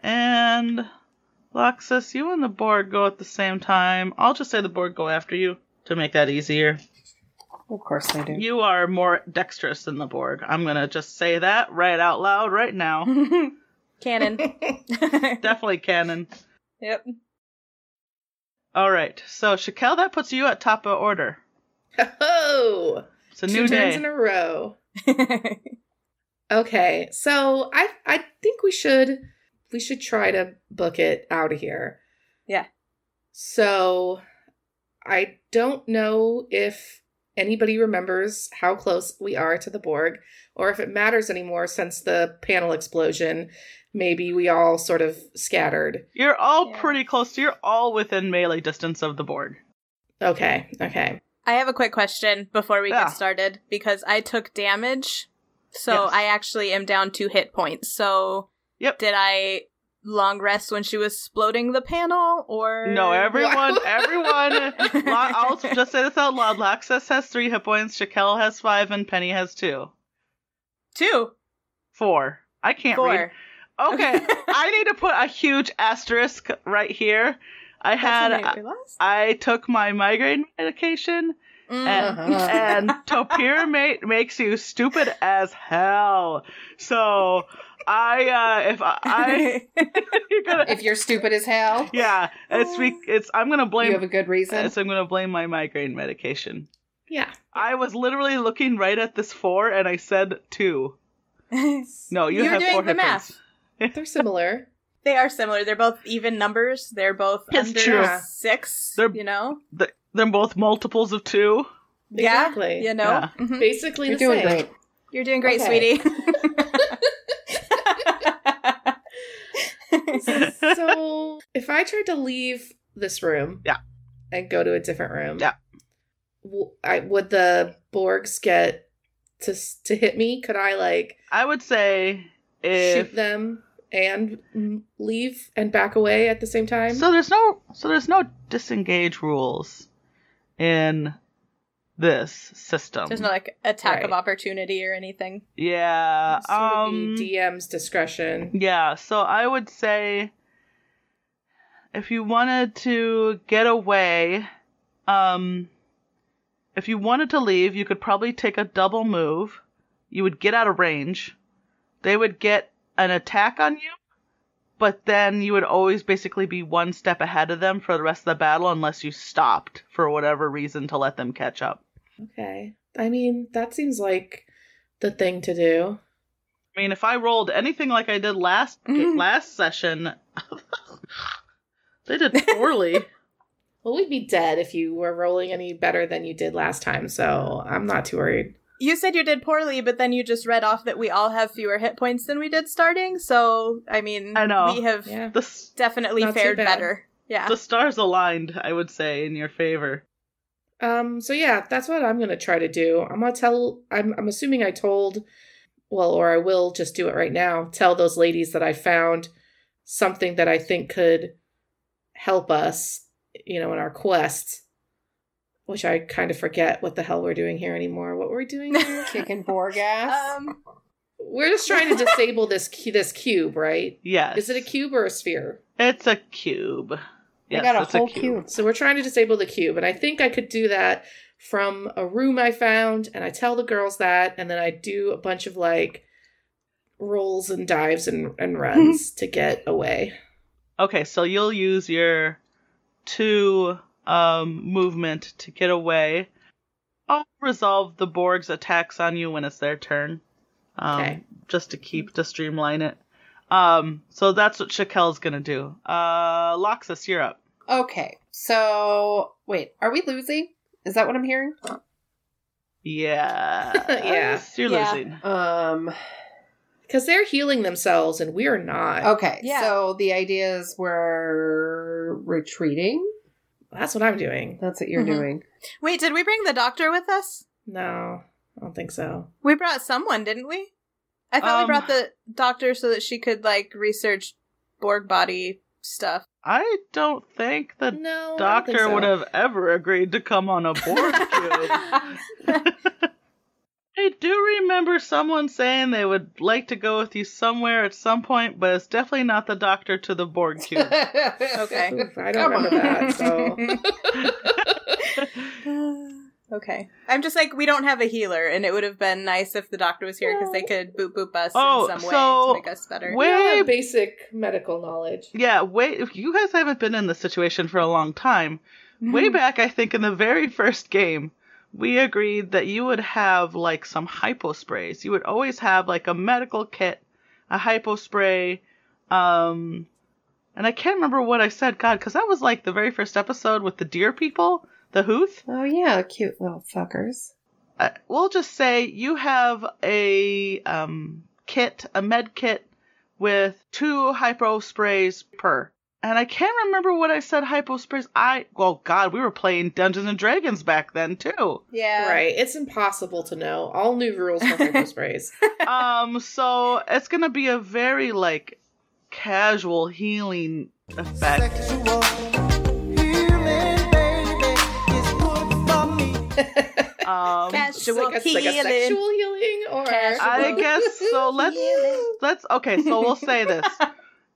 And Loxus, you and the Borg go at the same time. I'll just say the Borg go after you to make that easier. Of course they do. You are more dexterous than the Borg. I'm gonna just say that right out loud right now. canon. Definitely canon. yep. Alright, so Shakel, that puts you at top of order. Oh, It's a two new turns day. in a row. Okay, so I I think we should we should try to book it out of here. Yeah. So I don't know if anybody remembers how close we are to the Borg, or if it matters anymore since the panel explosion. Maybe we all sort of scattered. You're all Yeah. pretty close. You're all within melee distance of the Borg. Okay, okay. I have a quick question before we Yeah. get started because I took damage. So Yes. I actually am down two hit points. So Yep. did I long rest when she was exploding the panel or No, everyone, everyone. Lo- I'll just say this out loud. Loxus has three hit points, Shakel has five, and Penny has two. two? Four. I can't read. Okay, I need to put a huge asterisk right here. I had, I I, took my migraine medication, Mm. and, Uh-huh. and Topiramate makes you stupid as hell. So I, uh, if I, I you're gonna, If you're stupid as hell, yeah, it's we, it's. I'm gonna blame. you have a good reason. so I'm gonna blame my migraine medication. yeah. I was literally looking right at this four, and I said two. No, you You're have doing four the math. They're similar. They are similar. They're both even numbers. They're both It's under true. six. They're- you know. Th- They're both multiples of two. Exactly. Yeah. You know. Yeah. Mhm. Basically You're the doing same. great. You're doing great, Okay. sweetie. So if I tried to leave this room, Yeah. and go to a different room, Yeah. w- I would the Borgs get to to hit me? Could I like I would say if shoot them and leave and back away at the same time? so there's no so there's no disengage rules in this system. There's no like attack of opportunity or anything. yeah. Sort of Um be DM's discretion. Yeah, so I would say if you wanted to get away, um if you wanted to leave, you could probably take a double move. You would get out of range. They would get an attack on you, but then you would always basically be one step ahead of them for the rest of the battle unless you stopped for whatever reason to let them catch up. Okay. I mean, that seems like the thing to do. I mean, if I rolled anything like I did last mm-hmm. last session, they did poorly. Well, we'd be dead if you were rolling any better than you did last time, so I'm not too worried. You said you did poorly, but then you just read off that we all have fewer hit points than we did starting. So, I mean, I know. we have Yeah. the definitely Not fared better. Yeah. the stars aligned, I would say, in your favor. Um, so yeah, that's what I'm gonna try to do. I'm gonna tell I'm I'm assuming I told well, or I will just do it right now, tell those ladies that I found something that I think could help us, you know, in our quest. Which I kind of forget what the hell we're doing here anymore. What were we doing here? Kicking Borg ass. um, we're just trying to disable this cu- this cube, right? Yes. Is it a cube or a sphere? It's a cube. I Yes, got a it's whole a cube. cube. So we're trying to disable the cube, and I think I could do that from a room I found, and I tell the girls that, and then I do a bunch of like rolls and dives and, and runs to get away. Okay, so you'll use your two um, movement to get away. I'll resolve the Borg's attacks on you when it's their turn. Um, Okay. Just to keep to streamline it. Um, so that's what Shakel's gonna do. Uh, Loxus, you're up. Okay, so wait, are we losing? Is that what I'm hearing? Yeah. Yeah. You're Yeah. losing. Um. Because they're healing themselves, and we're not. Okay, Yeah. so the idea is we're retreating. That's what I'm doing. That's what you're Mhm. doing. wait, did we bring the doctor with us? No, I don't think so. We brought someone, didn't we? I thought Um, we brought the doctor so that she could like research Borg body stuff. I don't think the No, I don't think doctor so. would have ever agreed to come on a Borg cube. I do remember someone saying they would like to go with you somewhere at some point, but it's definitely not the doctor to the Borg cube. Okay. Oof, I don't Come remember on. that. So okay. I'm just like we don't have a healer, and it would have been nice if the doctor was here because they could boop boop us Oh, in some way to make us better. we all Way have basic medical knowledge. Yeah, wait, if you guys haven't been in this situation for a long time. Way Mm-hmm. back, I think in the very first game, we agreed that you would have like some hypo sprays. You would always have like a medical kit, a hypo spray, um, and I can't remember what I said, God, because that was like the very first episode with the deer people, the Hooth. oh yeah, cute little fuckers. Uh, we'll just say you have a um, kit, a med kit with two hypo sprays per. And I can't remember what I said hypo sprays. I well God, we were playing Dungeons and Dragons back then too. yeah. Right. It's impossible to know. All new rules for hypo sprays. um so it's going to be a very like casual healing effect. Um Casual like, a, like a healing. sexual healing or Casual. I guess so. Let's let's okay. So we'll say this: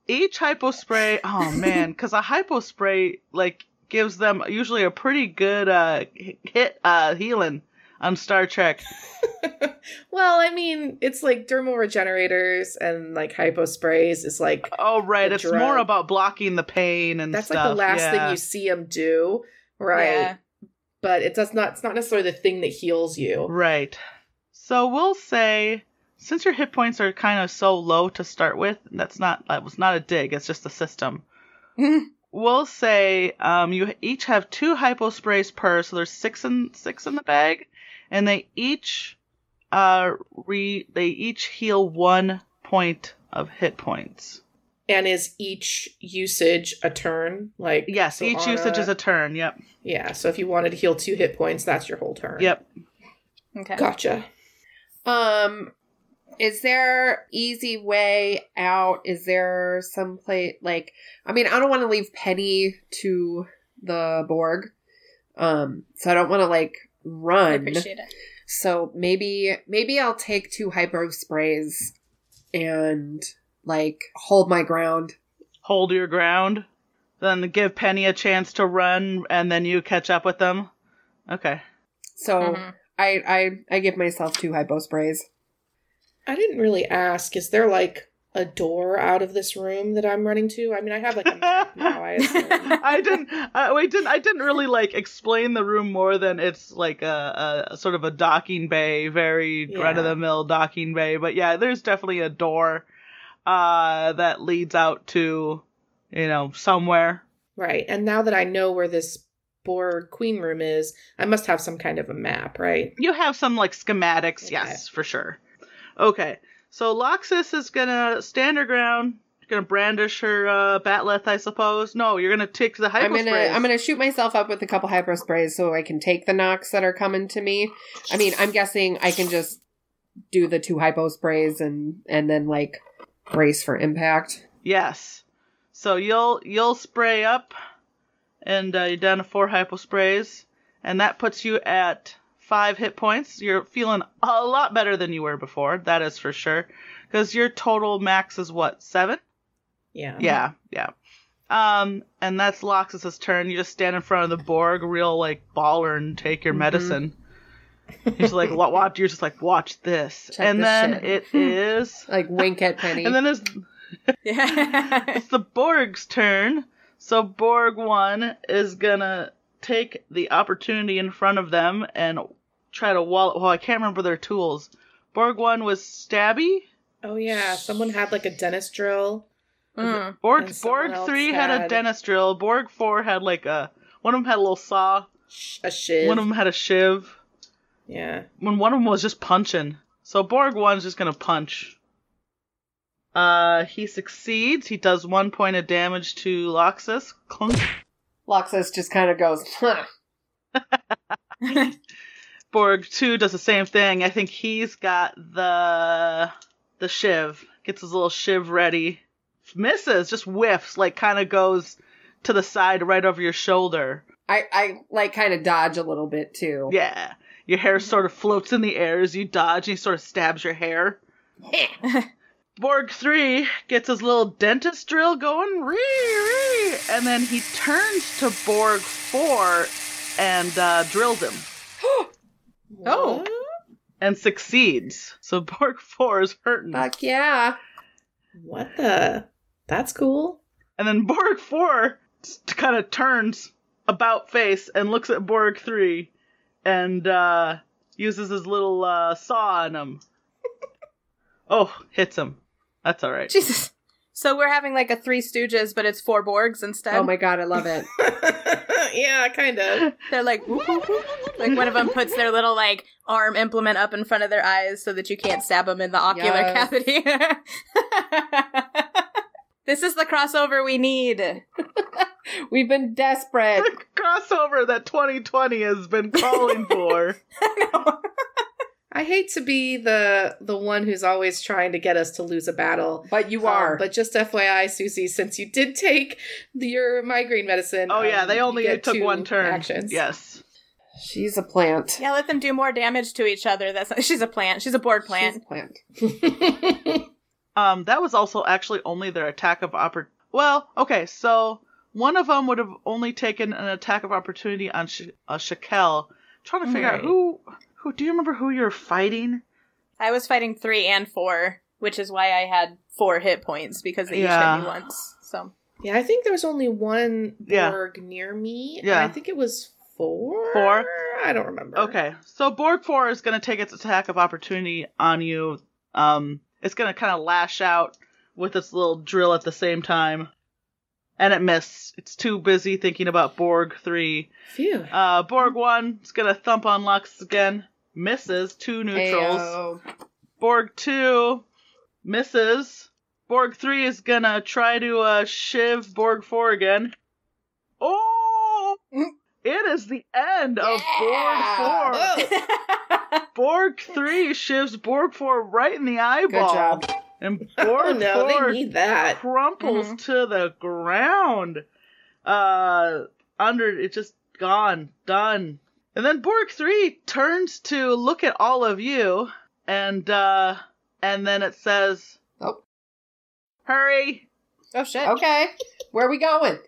each hypo spray. Oh man, because a hypo spray like gives them usually a pretty good uh hit uh healing on Star Trek. well, I mean, it's like dermal regenerators and like hypo sprays is like Oh right, it's drug. more about blocking the pain and that's stuff. like the last yeah. thing you see them do, right? Yeah. But it does not. It's not necessarily the thing that heals you. Right. So we'll say since your hit points are kind of so low to start with, that's not that was not a dig, it's just a system. we'll say um, you each have two hypo sprays per, so there's six and six in the bag, and they each uh re they each heal one point of hit points. And is each usage a turn? Like Yes, so each on usage is a turn. Yep. yeah. So if you wanted to heal two hit points, that's your whole turn. Yep. Okay. Gotcha. Um, is there easy way out? Is there some place like I mean, I don't want to leave Penny to the Borg. Um, so I don't want to like I run. appreciate it. So maybe maybe I'll take two hypo sprays and like hold my ground. Hold your ground. Then give Penny a chance to run, and then you catch up with them. Okay. So Mhm. I I I give myself two hypo sprays. I didn't really ask. Is there like a door out of this room that I'm running to? I mean, I have like a map now. I. I didn't. Uh, we didn't. I didn't really like explain the room more than it's like a, a sort of a docking bay, very Yeah. run of the mill docking bay. But yeah, there's definitely a door uh, that leads out to, you know, somewhere. Right. And now that I know where this Borg Queen room is, I must have some kind of a map, right? You have some like schematics, Okay. yes, for sure. Okay, so Loxus is gonna stand her ground. Gonna brandish her uh, bat'leth, I suppose. No, you're gonna take the hypo I'm gonna sprays. I'm gonna shoot myself up with a couple hypo sprays so I can take the knocks that are coming to me. I mean, I'm guessing I can just do the two hypo sprays and and then like brace for impact. Yes. So you'll you'll spray up, and uh, you're down to four hypo sprays, and that puts you at five hit points. You're feeling a lot better than you were before. That is for sure, because your total max is what seven. Yeah. Yeah, yeah. Um, and that's Loxus's turn. You just stand in front of the Borg, real like baller, and take your medicine. He's like, "What? Watch!" You're just like, "Watch this," Check and this then shit. it is, Like wink at Penny. and then it's Yeah. it's the Borg's turn. So Borg one is gonna take the opportunity in front of them and try to wall. Well, I can't remember their tools. Borg one was stabby. Oh yeah. Someone had like a dentist drill. Mm. Borg Borg three had... a dentist drill. Borg four had like a one of them had a little saw. A shiv. One of them had a shiv. Yeah. When one of them was just punching. So Borg one's just gonna punch. Uh, he succeeds. He does one point of damage to Loxus. Clunk. Loxus just kind of goes, huh. Borg two does the same thing. I think he's got the the shiv. Gets his little shiv ready. Misses, just whiffs, like kind of goes to the side right over your shoulder. I I like kind of dodge a little bit too. Yeah. Your hair sort of floats in the air as you dodge and he sort of stabs your hair. Borg 3 gets his little dentist drill going, ree, ree, and then he turns to Borg 4 and uh, drills him Oh. And succeeds. So Borg 4 is hurting. Fuck yeah. What the? That's cool. And then Borg 4 kind of turns about face and looks at Borg 3 and uh, uses his little uh, saw on him. oh, hits him. That's all right. Jesus. So we're having like a Three Stooges, but it's four Borgs instead. Oh my god, I love it. yeah, kind of. They're like, whoop, whoop, whoop. like one of them puts their little like arm implement up in front of their eyes so that you can't stab them in the ocular Yes. cavity. This is the crossover we need. We've been desperate. crossover that 2020 has been calling for. I hate to be the the one who's always trying to get us to lose a battle. But you Um, are. but just FYI, Susie, since you did take the, your migraine medicine, Oh yeah, um, they only get took one turn. Actions. Yes. She's a plant. Yeah, let them do more damage to each other. That's she's a plant. She's a Borg She's a plant. Um, that was also actually only their attack of oppor. Well, okay, so one of them would have only taken an attack of opportunity on Sh- uh, Shakel. trying to figure out who. Who do you remember who you're fighting? I was fighting three and four, which is why I had four hit points because they each hit me once. So yeah, I think there was only one Yeah. Borg near me. Yeah. and I think it was four. Four? I don't remember. Okay, so Borg Four is going to take its attack of opportunity on you. Um, it's going to kind of lash out with its little drill at the same time, and it missed. It's too busy thinking about Borg Three. Phew. Uh, Borg One is going to thump on Lux again. Misses two neutrals. Heyo. Borg 2 misses. Borg 3 is gonna try to uh, shiv Borg 4 again. Oh! It is the end of Borg 4. Borg 3 shivs Borg 4 right in the eyeball. job. And Oh Borg no, 4 they need that. crumples to the ground. Uh, under it's just gone, done. And then Borg three turns to look at all of you, and uh, and then it says, Oh. "Hurry!" Oh shit. Okay. Where are we going?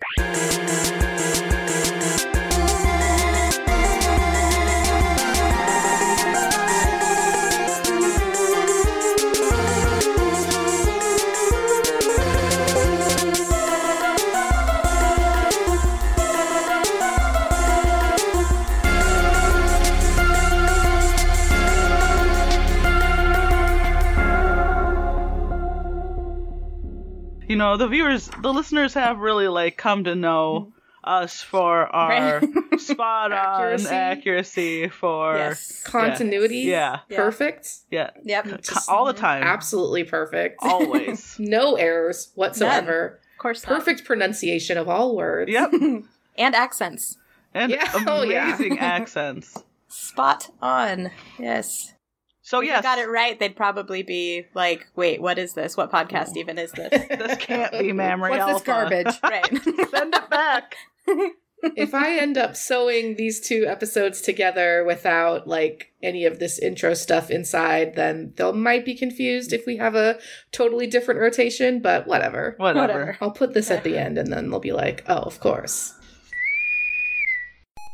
You know, the viewers, the listeners have really like come to know us for our spot on Accuracy. accuracy for Yes. Continuity. Yeah. Yeah. Perfect. yeah, Yep. Co- all the time, Absolutely perfect. always. no errors whatsoever. Of course. not. Perfect pronunciation of all words. yep, And accents. and Yeah. Oh, yeah. amazing accents. Spot on. Yes. So If yes, you got it right, they'd probably be like, "Wait, what is this? What podcast even is this?" this can't be Mammary What's this garbage? right. Send it back. if I end up sewing these two episodes together without like any of this intro stuff inside, then they'll might be confused if we have a totally different rotation, but whatever. Whatever. Whatever. I'll put this at the end and then they'll be like, oh, of course.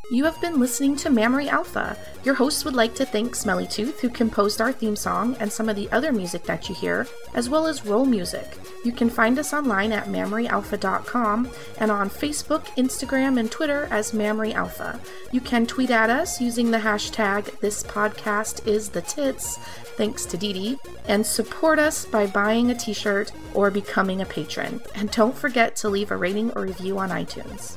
You have been listening to Mammary Alpha. Your hosts would like to thank Smelly Tooth, who composed our theme song and some of the other music that you hear, as well as Roll Music. You can find us online at mammaryalpha.com and on Facebook, Instagram, and Twitter as Mammary Alpha. You can tweet at us using the hashtag This Podcast Is The Tits, thanks to Dee Dee, and support us by buying a t shirt or becoming a patron. And don't forget to leave a rating or review on iTunes.